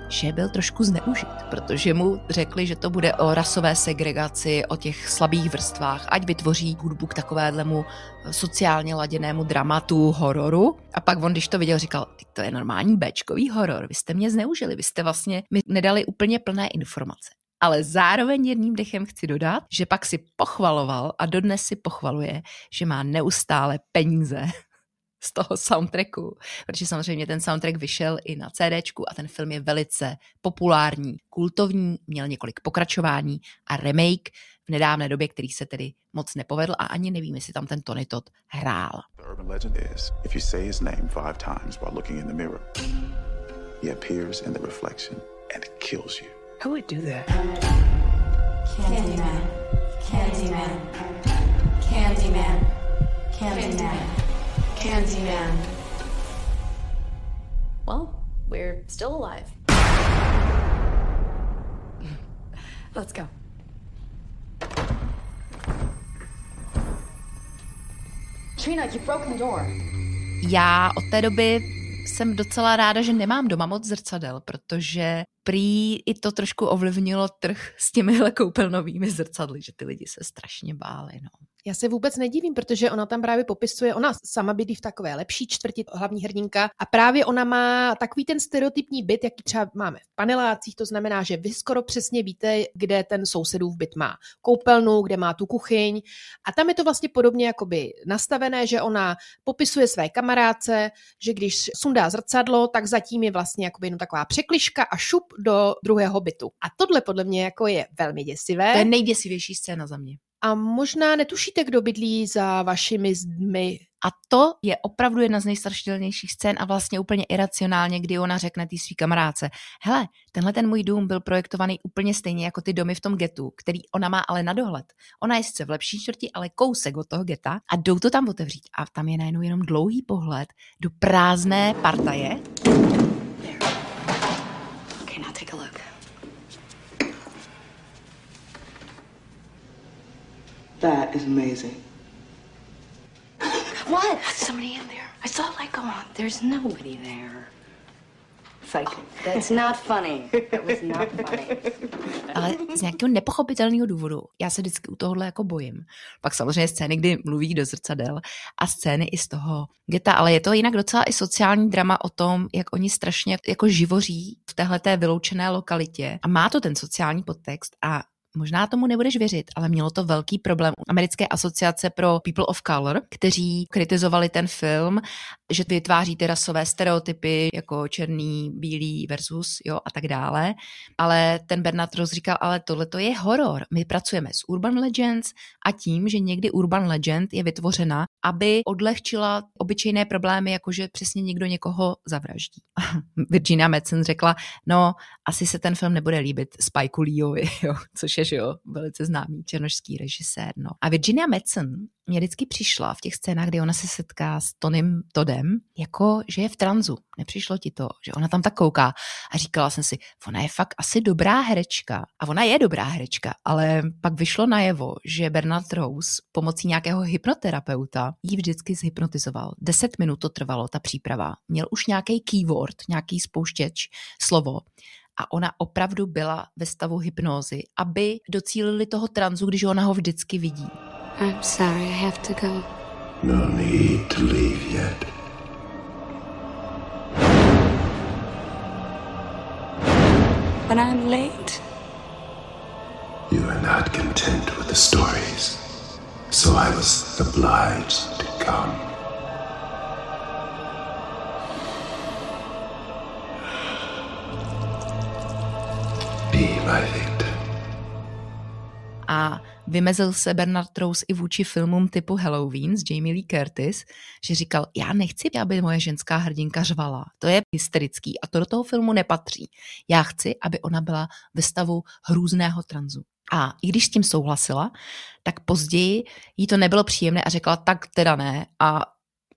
že byl trošku zneužit, protože mu řekli, že to bude o rasové segregaci, o těch slabých vrstvách, ať vytvoří hudbu k takovému sociálně laděnému dramatu, hororu. A pak on, když to viděl, říkal, to je normální bečkový horor, vy jste mě zneužili, vy jste vlastně mi nedali úplně plné informace. Ale zároveň jedním dechem chci dodat, že pak si pochvaloval a dodnes si pochvaluje, že má neustále peníze *laughs* z toho soundtracku, protože samozřejmě ten soundtrack vyšel i na CDčku a ten film je velice populární, kultovní, měl několik pokračování a remake v nedávné době, který se tedy moc nepovedl a ani nevím, jestli tam ten Tony Todd hrál. The urban legend is, if you say his name five times while looking in the mirror, he appears in the reflection and kills you. Who would do that? Candyman. Candyman. Candyman. Candyman. Candyman. Well, we're still alive. *laughs* Let's go. Trina, you've broken the door. Já od té doby jsem docela ráda, že nemám doma moc zrcadel, protože prý i to trošku ovlivnilo trh s těmihle koupelnovými zrcadly, že ty lidi se strašně báli. No. Já se vůbec nedivím, protože ona tam právě popisuje, ona sama bydlí v takové lepší čtvrti, hlavní hrdinka, a právě ona má takový ten stereotypní byt, jaký třeba máme v panelácích, to znamená, že vy skoro přesně víte, kde ten sousedův byt má koupelnu, kde má tu kuchyň. A tam je to vlastně podobně jakoby nastavené, že ona popisuje své kamarádce, že když sundá zrcadlo, tak zatím je vlastně jakoby jenom taková překliška a šup do druhého bytu. A tohle podle mě jako je velmi děsivé. To je nejděsivější scéna za mě. A možná netušíte, kdo bydlí za vašimi zdmi. A to je opravdu jedna z nejstrašidelnějších scén a vlastně úplně iracionálně, kdy ona řekne té svý kamarádce, hele, tenhle ten můj dům byl projektovaný úplně stejně jako ty domy v tom getu, který ona má ale na dohled. Ona je sice v lepší čtvrti, ale kousek od toho geta a jdou to tam otevřít a tam je najednou jenom dlouhý pohled do prázdné partaje. Okay, now take a look. That is amazing. What? Somebody in there. I saw a light go on. There's nobody there. Psycho. That's not funny. That was not funny. *laughs* ale z nějakého nepochopitelného důvodu. Já se vždycky u tohohle jako bojím. Pak samozřejmě scény, kdy mluví do zrcadel a scény i z toho geta, ale je to jinak docela i sociální drama o tom, jak oni strašně jako živoří v téhleté vyloučené lokalitě a má to ten sociální podtext a Možná tomu nebudeš věřit, ale mělo to velký problém u Americké asociace pro People of Color, kteří kritizovali ten film, že vytváří ty rasové stereotypy jako černý, bílý versus jo, a tak dále. Ale ten Bernard Rose říkal, ale tohle to je horor. My pracujeme s Urban Legends a tím, že někdy Urban Legend je vytvořena, aby odlehčila obyčejné problémy, jakože přesně někdo někoho zavraždí. *laughs* Virginia Madsen řekla, no, asi se ten film nebude líbit Spike Leeovi, *laughs* jo, což je, že jo, velice známý černožský režisér. No. A Virginia Madsen mě vždycky přišla v těch scénách, kdy ona se setká s Tonym Todem, jako že je v tranzu. Nepřišlo ti to, že ona tam tak kouká a říkala jsem si, ona je fakt asi dobrá herečka. A ona je dobrá herečka, ale pak vyšlo najevo, že Bernard Rose pomocí nějakého hypnoterapeuta jí vždycky zhypnotizoval. Deset minut to trvalo, ta příprava. Měl už nějaký keyword, nějaký spouštěč, slovo a ona opravdu byla ve stavu hypnózy, aby docílili toho tranzu, když ona ho vždycky vidí. I'm sorry, I have to go. No need to leave yet. But I'm late. You are not content with the stories, so I was obliged to come. Be my victim. A vymezil se Bernard Rose i vůči filmům typu Halloween s Jamie Lee Curtis, že říkal, já nechci, aby moje ženská hrdinka řvala. To je hysterický a to do toho filmu nepatří. Já chci, aby ona byla ve stavu hrůzného tranzu. A i když s tím souhlasila, tak později jí to nebylo příjemné a řekla, tak teda ne a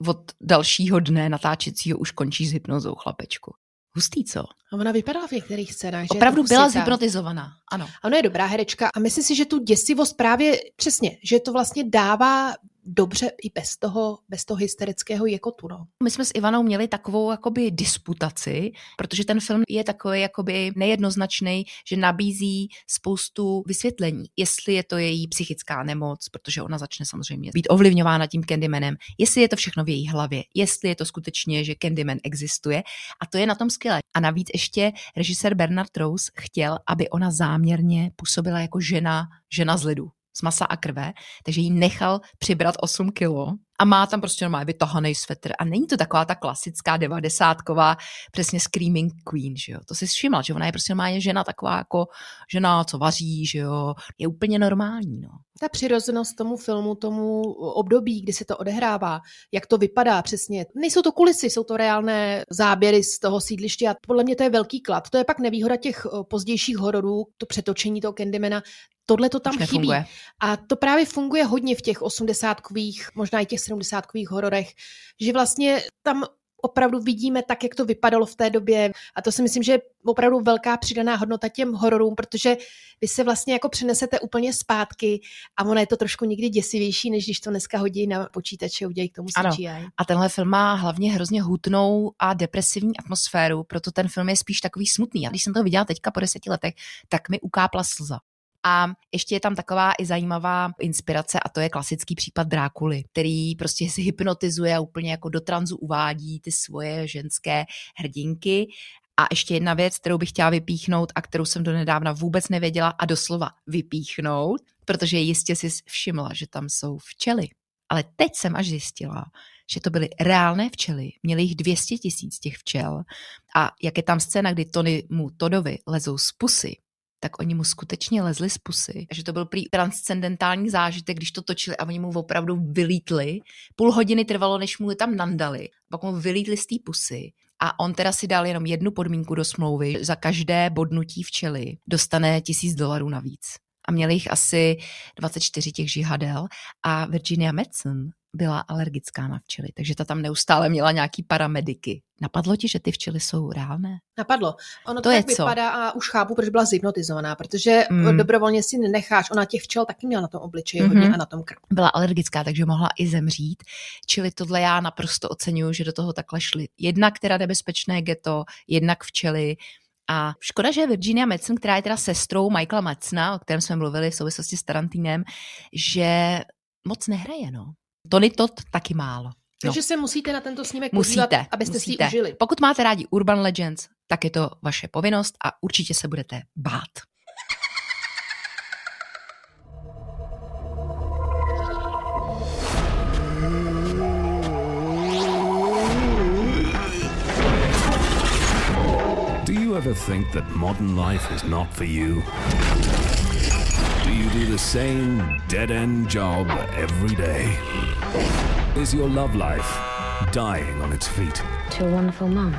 od dalšího dne natáčecího už končí s hypnozou chlapečku. Hustý, co? A ona vypadala v některých scénách, že Opravdu byla zhypnotizovaná, ano. A Ona je dobrá herečka a myslím si, že tu děsivost právě přesně, že to vlastně dává dobře i bez toho, bez toho hysterického jekotu. No. My jsme s Ivanou měli takovou jakoby disputaci, protože ten film je takový jakoby nejednoznačný, že nabízí spoustu vysvětlení, jestli je to její psychická nemoc, protože ona začne samozřejmě být ovlivňována tím Candymanem, jestli je to všechno v její hlavě, jestli je to skutečně, že Candyman existuje a to je na tom skvělé. A navíc ještě režisér Bernard Rose chtěl, aby ona záměrně působila jako žena, žena z lidu z masa a krve, takže jí nechal přibrat 8 kilo a má tam prostě normálně vytahaný svetr a není to taková ta klasická devadesátková přesně Screaming Queen, že jo. To si všimla, že ona je prostě normálně žena taková jako žena, co vaří, že jo. Je úplně normální, no. Ta přirozenost tomu filmu, tomu období, kdy se to odehrává, jak to vypadá přesně. Nejsou to kulisy, jsou to reálné záběry z toho sídliště a podle mě to je velký klad. To je pak nevýhoda těch eh, pozdějších hororů, to přetočení toho Candymana, tohle to tam chybí. A to právě funguje hodně v těch osmdesátkových, možná i těch sedmdesátkových hororech, že vlastně tam opravdu vidíme tak, jak to vypadalo v té době. A to si myslím, že je opravdu velká přidaná hodnota těm hororům, protože vy se vlastně jako přenesete úplně zpátky a ono je to trošku někdy děsivější, než když to dneska hodí na počítače a udělají k tomu Ano. CGI. A tenhle film má hlavně hrozně hutnou a depresivní atmosféru, proto ten film je spíš takový smutný. A když jsem to viděla teďka po deseti letech, tak mi ukápla slza. A ještě je tam taková i zajímavá inspirace a to je klasický případ Drákuly, který prostě si hypnotizuje a úplně jako do tranzu uvádí ty svoje ženské hrdinky. A ještě jedna věc, kterou bych chtěla vypíchnout a kterou jsem do nedávna vůbec nevěděla a doslova vypíchnout, protože jistě si všimla, že tam jsou včely. Ale teď jsem až zjistila, že to byly reálné včely. Měli jich 200 tisíc těch včel. A jak je tam scéna, kdy Tony mu Todovi lezou z pusy tak oni mu skutečně lezli z pusy. že to byl prý transcendentální zážitek, když to točili a oni mu opravdu vylítli. Půl hodiny trvalo, než mu je tam nandali. Pak mu vylítli z té pusy. A on teda si dal jenom jednu podmínku do smlouvy. Za každé bodnutí včely dostane tisíc dolarů navíc a měli jich asi 24 těch žihadel a Virginia Madsen byla alergická na včely, takže ta tam neustále měla nějaký paramediky. Napadlo ti, že ty včely jsou reálné? Napadlo. Ono To to je tak co? vypadá a už chápu, proč byla zhypnotizovaná, protože Mm. dobrovolně si nenecháš. Ona těch včel taky měla na tom obličeji Mhm. hodně a na tom krku. Byla alergická, takže mohla i zemřít. Čili tohle já naprosto oceňuju, že do toho takhle šli. Jednak teda nebezpečné geto, jednak včely. A škoda, že Virginia Madsen, která je teda sestrou Michaela Madsena, o kterém jsme mluvili v souvislosti s Tarantinem, že moc nehraje, no. Tony Todd taky málo. No. Takže se musíte na tento snímek podívat, abyste musíte. si ji užili. Pokud máte rádi Urban Legends, tak je to vaše povinnost a určitě se budete bát. Do you ever think that modern life is not for you? Do you do the same dead end job every day? Is your love life dying on its feet? To a wonderful mom.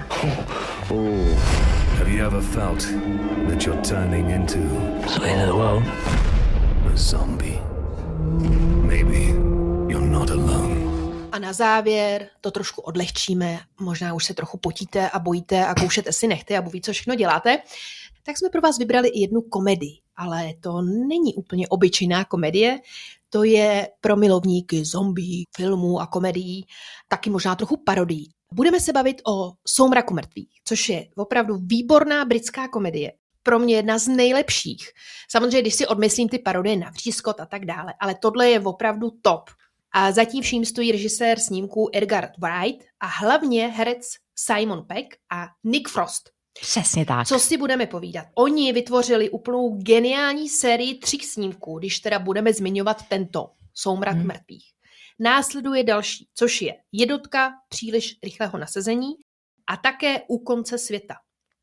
Oh. Have you ever felt that you're turning into the end of the world? A zombie. Maybe you're not alone. A na závěr to trošku odlehčíme, možná už se trochu potíte a bojíte a koušete si nechty a ví, co všechno děláte, tak jsme pro vás vybrali i jednu komedii. Ale to není úplně obyčejná komedie, to je pro milovníky zombie, filmů a komedií, taky možná trochu parodií. Budeme se bavit o Soumraku mrtvých, což je opravdu výborná britská komedie. Pro mě jedna z nejlepších. Samozřejmě, když si odmyslím ty parodie na Vřískot a tak dále, ale tohle je opravdu top. A zatím vším stojí režisér snímku Edgar Wright a hlavně herec Simon Peck a Nick Frost. Přesně tak. Co si budeme povídat? Oni vytvořili úplnou geniální sérii tří snímků, když teda budeme zmiňovat tento Soumrak Hmm. mrtvých. Následuje další, což je Jednotka příliš rychlého nasazení a také U konce světa.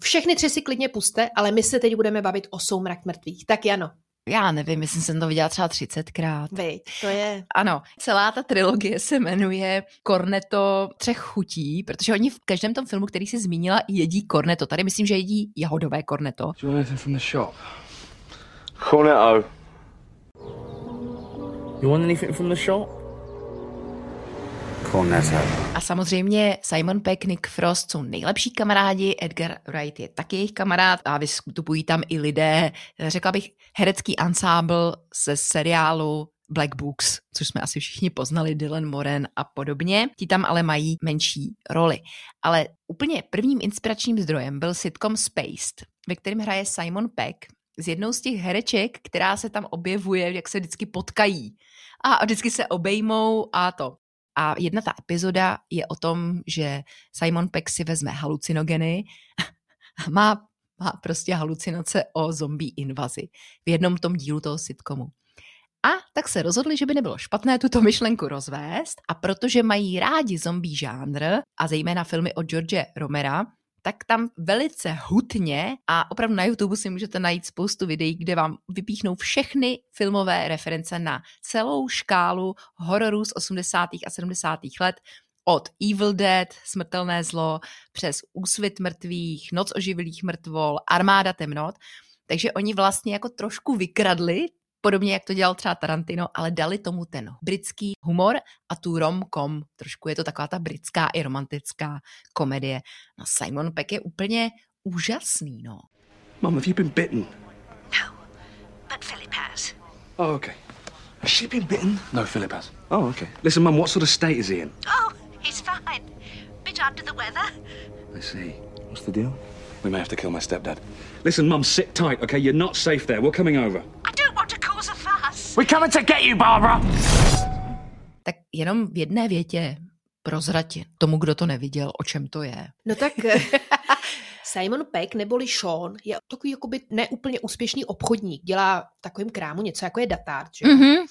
Všechny tři si klidně puste, ale my se teď budeme bavit o Soumrak mrtvých. Tak Jano, Já nevím, myslím, jsem to viděla třeba 30krát. Vej, to je... Ano, celá ta trilogie se jmenuje Cornetto třech chutí, protože oni v každém tom filmu, který si zmínila, jedí cornetto. Tady myslím, že jedí jahodové cornetto. Do you want anything from the shop? Cornetto. You want anything from the shop? Cornetto. A samozřejmě Simon Peck, Nick Frost jsou nejlepší kamarádi, Edgar Wright je taky jejich kamarád a vystupují tam i lidé, řekla bych, herecký ansábl ze seriálu Black Books, což jsme asi všichni poznali, Dylan Moran a podobně. Ti tam ale mají menší roli. Ale úplně prvním inspiračním zdrojem byl sitcom Spaced, ve kterém hraje Simon Peck z jednou z těch hereček, která se tam objevuje, jak se vždycky potkají. A vždycky se obejmou a to. A jedna ta epizoda je o tom, že Simon Peck si vezme halucinogeny a má, má prostě halucinace o zombie invazi v jednom tom dílu toho sitcomu. A tak se rozhodli, že by nebylo špatné tuto myšlenku rozvést a protože mají rádi zombie žánr a zejména filmy od George Romera, tak tam velice hutně a opravdu na YouTube si můžete najít spoustu videí, kde vám vypíchnou všechny filmové reference na celou škálu hororů z 80. a 70. let, od Evil Dead, Smrtelné zlo, přes Úsvit mrtvých, Noc oživilých mrtvol, Armáda temnot. Takže oni vlastně jako trošku vykradli podobně jak to dělal třeba Tarantino, ale dali tomu ten britský humor a tu rom-com. Trošku je to taková ta britská i romantická komedie. No Simon Peck je úplně úžasný, no. Mum, have you been bitten? But Philip has. Oh, okay. Has she been bitten? No, Philip has. Oh, okay. Listen, Mum, what sort of state is he in? Oh, he's fine. Bit under the weather. I see. What's the deal? We may have to kill my stepdad. Listen, Mum, sit tight, okay? You're not safe there. We're coming over. I don't want to cause a fuss. We're coming to get you, Barbara! Tak jenom v jedné větě prozrati tomu, kdo to neviděl, o čem to je. No tak *laughs* Simon Peck neboli Sean je takový jakoby neúplně úspěšný obchodník. Dělá v takovém krámu něco jako je datár. Že? Mm-hmm.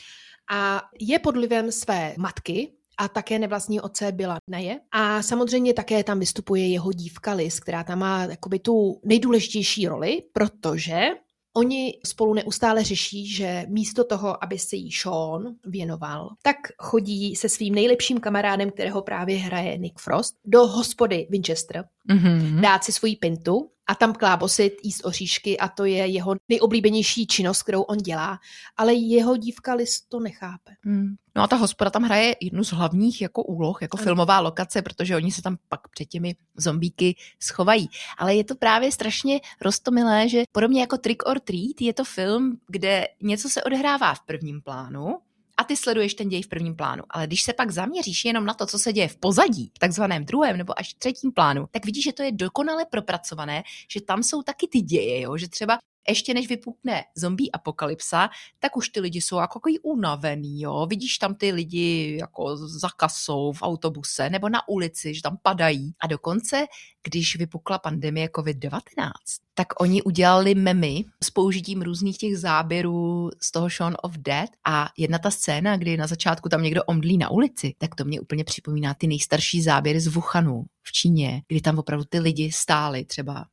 A je pod vlivem své matky, a také nevlastní otce byla Naje. A samozřejmě také tam vystupuje jeho dívka Liz, která tam má jakoby tu nejdůležitější roli, protože Oni spolu neustále řeší, že místo toho, aby se jí Sean věnoval, tak chodí se svým nejlepším kamarádem, kterého právě hraje Nick Frost, do hospody Winchester, mm-hmm. dát si svoji pintu a tam klábosit, jíst oříšky a to je jeho nejoblíbenější činnost, kterou on dělá, ale jeho dívka Liz to nechápe. Mm. No a ta hospoda tam hraje jednu z hlavních jako úloh, jako ano. filmová lokace, protože oni se tam pak před těmi zombíky schovají. Ale je to právě strašně rostomilé, že podobně jako Trick or Treat je to film, kde něco se odehrává v prvním plánu, a ty sleduješ ten děj v prvním plánu. Ale když se pak zaměříš jenom na to, co se děje v pozadí, v takzvaném druhém nebo až třetím plánu, tak vidíš, že to je dokonale propracované, že tam jsou taky ty děje, jo? že třeba ještě než vypukne zombie apokalypsa, tak už ty lidi jsou jako takový unavený, jo. Vidíš tam ty lidi jako za kasou v autobuse nebo na ulici, že tam padají. A dokonce, když vypukla pandemie COVID-19, tak oni udělali memy s použitím různých těch záběrů z toho Shaun of Dead a jedna ta scéna, kdy na začátku tam někdo omdlí na ulici, tak to mě úplně připomíná ty nejstarší záběry z Wuhanu v Číně, kdy tam opravdu ty lidi stáli třeba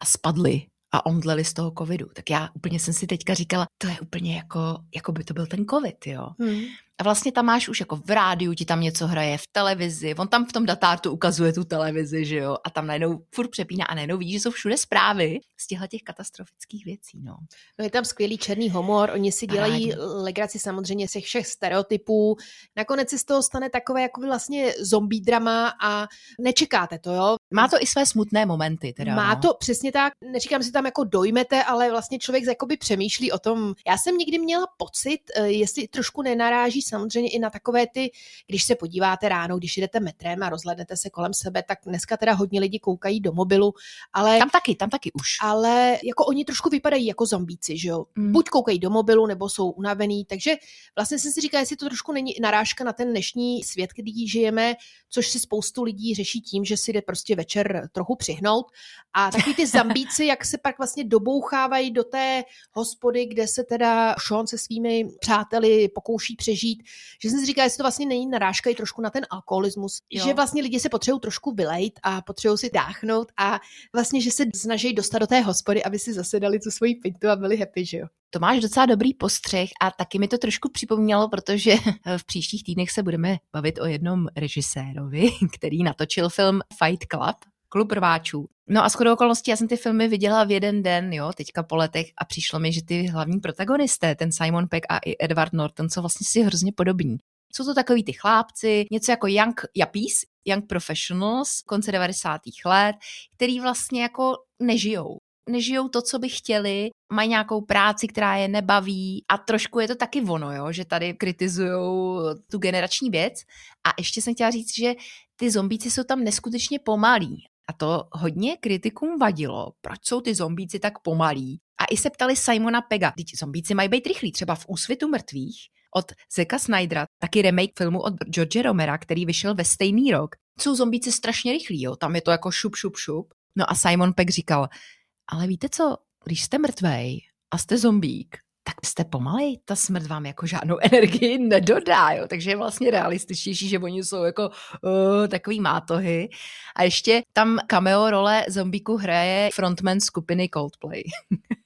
a spadli a omdleli z toho covidu. Tak já úplně jsem si teďka říkala, to je úplně jako, jako by to byl ten covid, jo. Hmm. A vlastně tam máš už jako v rádiu, ti tam něco hraje, v televizi, on tam v tom datártu ukazuje tu televizi, že jo, a tam najednou furt přepíná a najednou vidí, že jsou všude zprávy z těchto těch katastrofických věcí, no. No je tam skvělý černý humor, oni si dělají Rádi. legraci samozřejmě z všech stereotypů, nakonec se z toho stane takové jako vlastně zombie drama a nečekáte to, jo. Má to i své smutné momenty, teda. Má no. to přesně tak, neříkám si tam jako dojmete, ale vlastně člověk jakoby přemýšlí o tom. Já jsem někdy měla pocit, eh, jestli trošku nenaráží samozřejmě i na takové ty, když se podíváte ráno, když jdete metrem a rozhlednete se kolem sebe, tak dneska teda hodně lidi koukají do mobilu, ale... Tam taky, tam taky už. Ale jako oni trošku vypadají jako zombíci, že jo? Mm. Buď koukají do mobilu, nebo jsou unavený, takže vlastně jsem si říkala, jestli to trošku není narážka na ten dnešní svět, kdy žijeme, což si spoustu lidí řeší tím, že si jde prostě večer trochu přihnout a taky ty zambíci, jak se pak vlastně dobouchávají do té hospody, kde se teda Sean se svými přáteli pokouší přežít, že jsem si říkala, jestli to vlastně není narážka i trošku na ten alkoholismus, jo. že vlastně lidi se potřebují trošku vylejt a potřebují si dáchnout a vlastně, že se snaží dostat do té hospody, aby si zase dali tu svoji pintu a byli happy, že jo. To máš docela dobrý postřeh a taky mi to trošku připomnělo, protože v příštích týdnech se budeme bavit o jednom režisérovi, *laughs* který natočil film Fight Club, klub rváčů. No a shodou okolností já jsem ty filmy viděla v jeden den, jo, teďka po letech a přišlo mi, že ty hlavní protagonisté, ten Simon Peck a i Edward Norton, jsou vlastně si hrozně podobní. Jsou to takový ty chlápci, něco jako young yuppies, young professionals konce 90. let, který vlastně jako nežijou nežijou to, co by chtěli, mají nějakou práci, která je nebaví a trošku je to taky ono, jo, že tady kritizují tu generační věc. A ještě jsem chtěla říct, že ty zombíci jsou tam neskutečně pomalí. A to hodně kritikům vadilo, proč jsou ty zombíci tak pomalí. A i se ptali Simona Pega, teď zombíci mají být rychlí, třeba v úsvitu mrtvých od Zeka Snydera, taky remake filmu od George Romera, který vyšel ve stejný rok. Jsou zombíci strašně rychlí, jo, tam je to jako šup, šup, šup. No a Simon Pegg říkal, ale víte co, když jste mrtvej a jste zombík, tak jste pomalej, ta smrt vám jako žádnou *laughs* energii nedodá, jo? takže je vlastně realističtější, že oni jsou jako uh, takový mátohy. A ještě tam cameo role zombíku hraje frontman skupiny Coldplay. *laughs*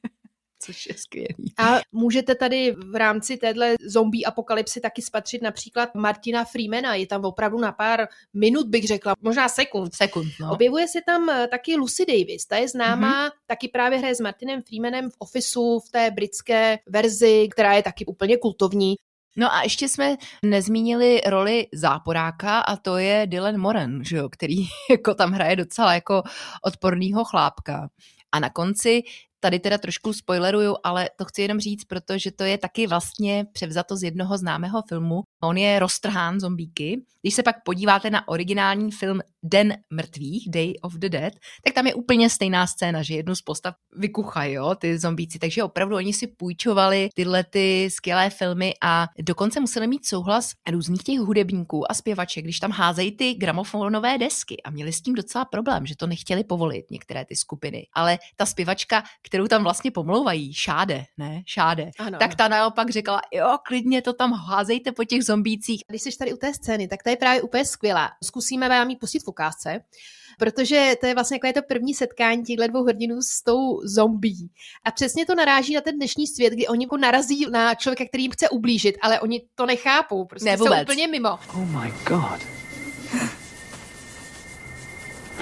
což je skvělý. A můžete tady v rámci téhle zombie apokalypsy taky spatřit například Martina Freemana. Je tam opravdu na pár minut, bych řekla, možná sekund. Sekund, no. Objevuje se tam eh, taky Lucy Davis. Ta je známá, mm-hmm. taky právě hraje s Martinem Freemanem v Officeu, v té britské verzi, která je taky úplně kultovní. No a ještě jsme nezmínili roli záporáka a to je Dylan Moran, že jo, který *laughs* jako tam hraje docela jako odpornýho chlápka. A na konci Tady teda trošku spoileruju, ale to chci jenom říct, protože to je taky vlastně převzato z jednoho známého filmu. On je roztrhán zombíky. Když se pak podíváte na originální film Den mrtvých, Day of the Dead, tak tam je úplně stejná scéna, že jednu z postav vykuchají, jo, ty zombíci. Takže opravdu oni si půjčovali tyhle ty skvělé filmy a dokonce museli mít souhlas různých těch hudebníků a zpěvaček, když tam házejí ty gramofonové desky a měli s tím docela problém, že to nechtěli povolit některé ty skupiny. Ale ta zpěvačka, kterou tam vlastně pomlouvají, Šáde, ne? Šáde. Ano, tak ta naopak říkala, jo, klidně to tam házejte po těch zombících. Když jsi tady u té scény, tak ta je právě úplně skvělá. Zkusíme vám ji pustit v ukázce, protože to je vlastně jako je to první setkání těchto dvou hrdinů s tou zombí. A přesně to naráží na ten dnešní svět, kdy oni jako narazí na člověka, který jim chce ublížit, ale oni to nechápou, prostě Ne, jsou vůbec. úplně mimo. Oh my god.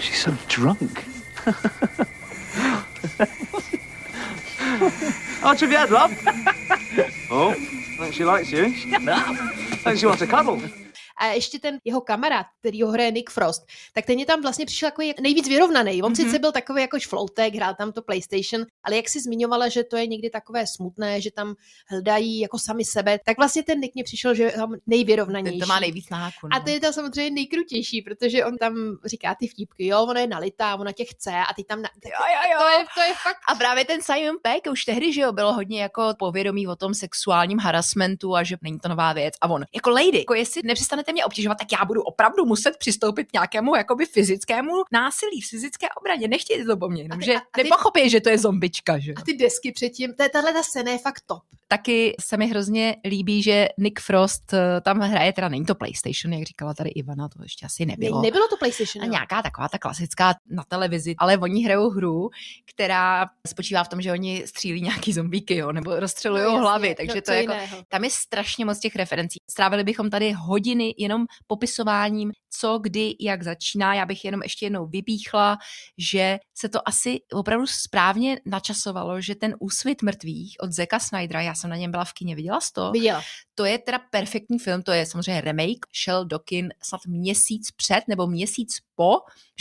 She's so drunk. *laughs* Oh, Triviette, love. oh, I think she likes you. Up. *laughs* I think she wants a cuddle. A ještě ten jeho kamarád, který ho hraje Nick Frost, tak ten je tam vlastně přišel jako nejvíc vyrovnaný. On mm-hmm. sice byl takový jako šfloutek, hrál tam to PlayStation, ale jak si zmiňovala, že to je někdy takové smutné, že tam hledají jako sami sebe, tak vlastně ten Nick mě přišel, že je tam nejvyrovnanější. Ten to má nejvíc náku. No. A to je tam samozřejmě nejkrutější, protože on tam říká ty vtípky, jo, ona je nalitá, ona tě chce a ty tam... Na... Jo, jo, jo. To je, to je fakt... A právě ten Simon Peck už tehdy, že jo, bylo hodně jako povědomí o tom sexuálním harassmentu a že není to nová věc. A on, jako lady, jako jestli nepřestanete mě obtěžovat, tak já budu opravdu muset přistoupit k nějakému jakoby fyzickému násilí, fyzické obraně. Nechtějte to po mně, že nepochopí, že to je zombička, že. A ty desky předtím, to je- tahle ta scéna je fakt top. Taky se mi hrozně líbí, že Nick Frost eh, tam hraje, teda není to PlayStation, jak říkala tady Ivana, to ještě asi nebylo. Ne, nebylo to PlayStation, A nějaká taková ta klasická na televizi, ale oni hrajou hru, která spočívá v tom, že oni střílí nějaký zombíky, jo, nebo rozstřelují No, jasně, hlavy, no, takže co to je jako, jiného. tam je strašně moc těch referencí. Strávili bychom tady hodiny jenom popisováním, co, kdy, jak začíná. Já bych jenom ještě jednou vypíchla, že se to asi opravdu správně načasovalo, že ten úsvit mrtvých od Zeka Snydera, já jsem na něm byla v kině, viděla jsi to? Viděla. To je teda perfektní film, to je samozřejmě remake, šel do kin snad měsíc před nebo měsíc po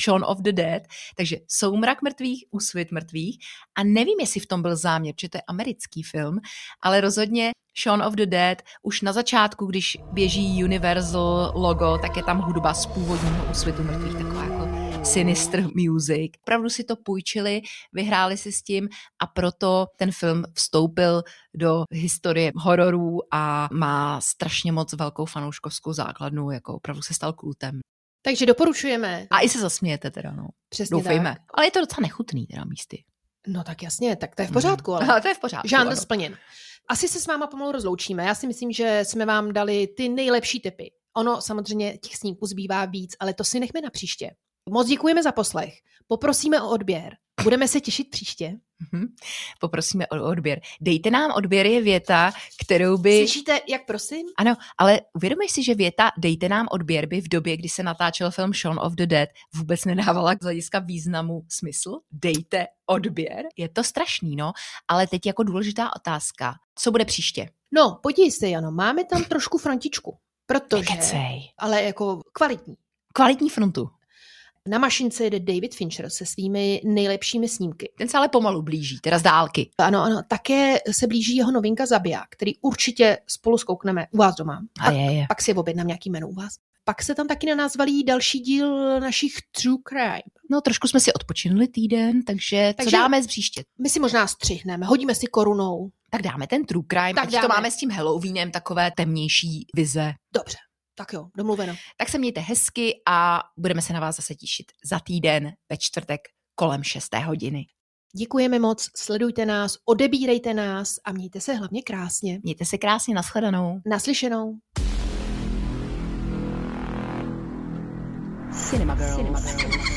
Shaun of the Dead, takže Soumrak mrtvých, Úsvit mrtvých a nevím, jestli v tom byl záměr, že to je americký film, ale rozhodně Shaun of the Dead, už na začátku, když běží Universal logo, tak je tam hudba z původního Úsvitu mrtvých, taková jako sinister music. Opravdu si to půjčili, vyhráli si s tím a proto ten film vstoupil do historie hororů a má strašně moc velkou fanouškovskou základnu, jako opravdu se stal kultem. Takže doporučujeme. A i se zasmějete teda, no. Přesně Doufejme. tak. Ale je to docela nechutný teda místy. No tak jasně, tak to je v pořádku. Ale, *laughs* to je v pořádku. Žánr splněn. Asi se s váma pomalu rozloučíme. Já si myslím, že jsme vám dali ty nejlepší typy. Ono samozřejmě těch snímků zbývá víc, ale to si nechme na příště. Moc děkujeme za poslech. Poprosíme o odběr. Budeme se těšit příště. Mhm. Poprosíme o odběr. Dejte nám odběr je věta, kterou by... Slyšíte, jak prosím? Ano, ale uvědomíš si, že věta dejte nám odběr by v době, kdy se natáčel film Shaun of the Dead vůbec nedávala z hlediska významu smysl? Dejte odběr? Je to strašný, no. Ale teď jako důležitá otázka. Co bude příště? No, podívej se, Jano, máme tam trošku frontičku. Protože, Nekecej. ale jako kvalitní. Kvalitní frontu. Na mašince jede David Fincher se svými nejlepšími snímky. Ten se ale pomalu blíží, teda z dálky. Ano, ano, také se blíží jeho novinka Zabiják, který určitě spolu zkoukneme u vás doma. A Pak, je, je. pak si objednám nějaký menu u vás. Pak se tam taky na nás valí další díl našich True Crime. No, trošku jsme si odpočinuli týden, takže, Takže- co dáme z příště? My si možná střihneme, hodíme si korunou. Tak dáme ten true crime, Tak tak ať dáme. to máme s tím Halloweenem, takové temnější vize. Dobře, tak jo, domluveno. Tak se mějte hezky a budeme se na vás zase těšit za týden ve čtvrtek kolem 6. hodiny. Děkujeme moc, sledujte nás, odebírejte nás a mějte se hlavně krásně. Mějte se krásně, nashledanou. Naslyšenou. Cinema Girls. Cinema Girls.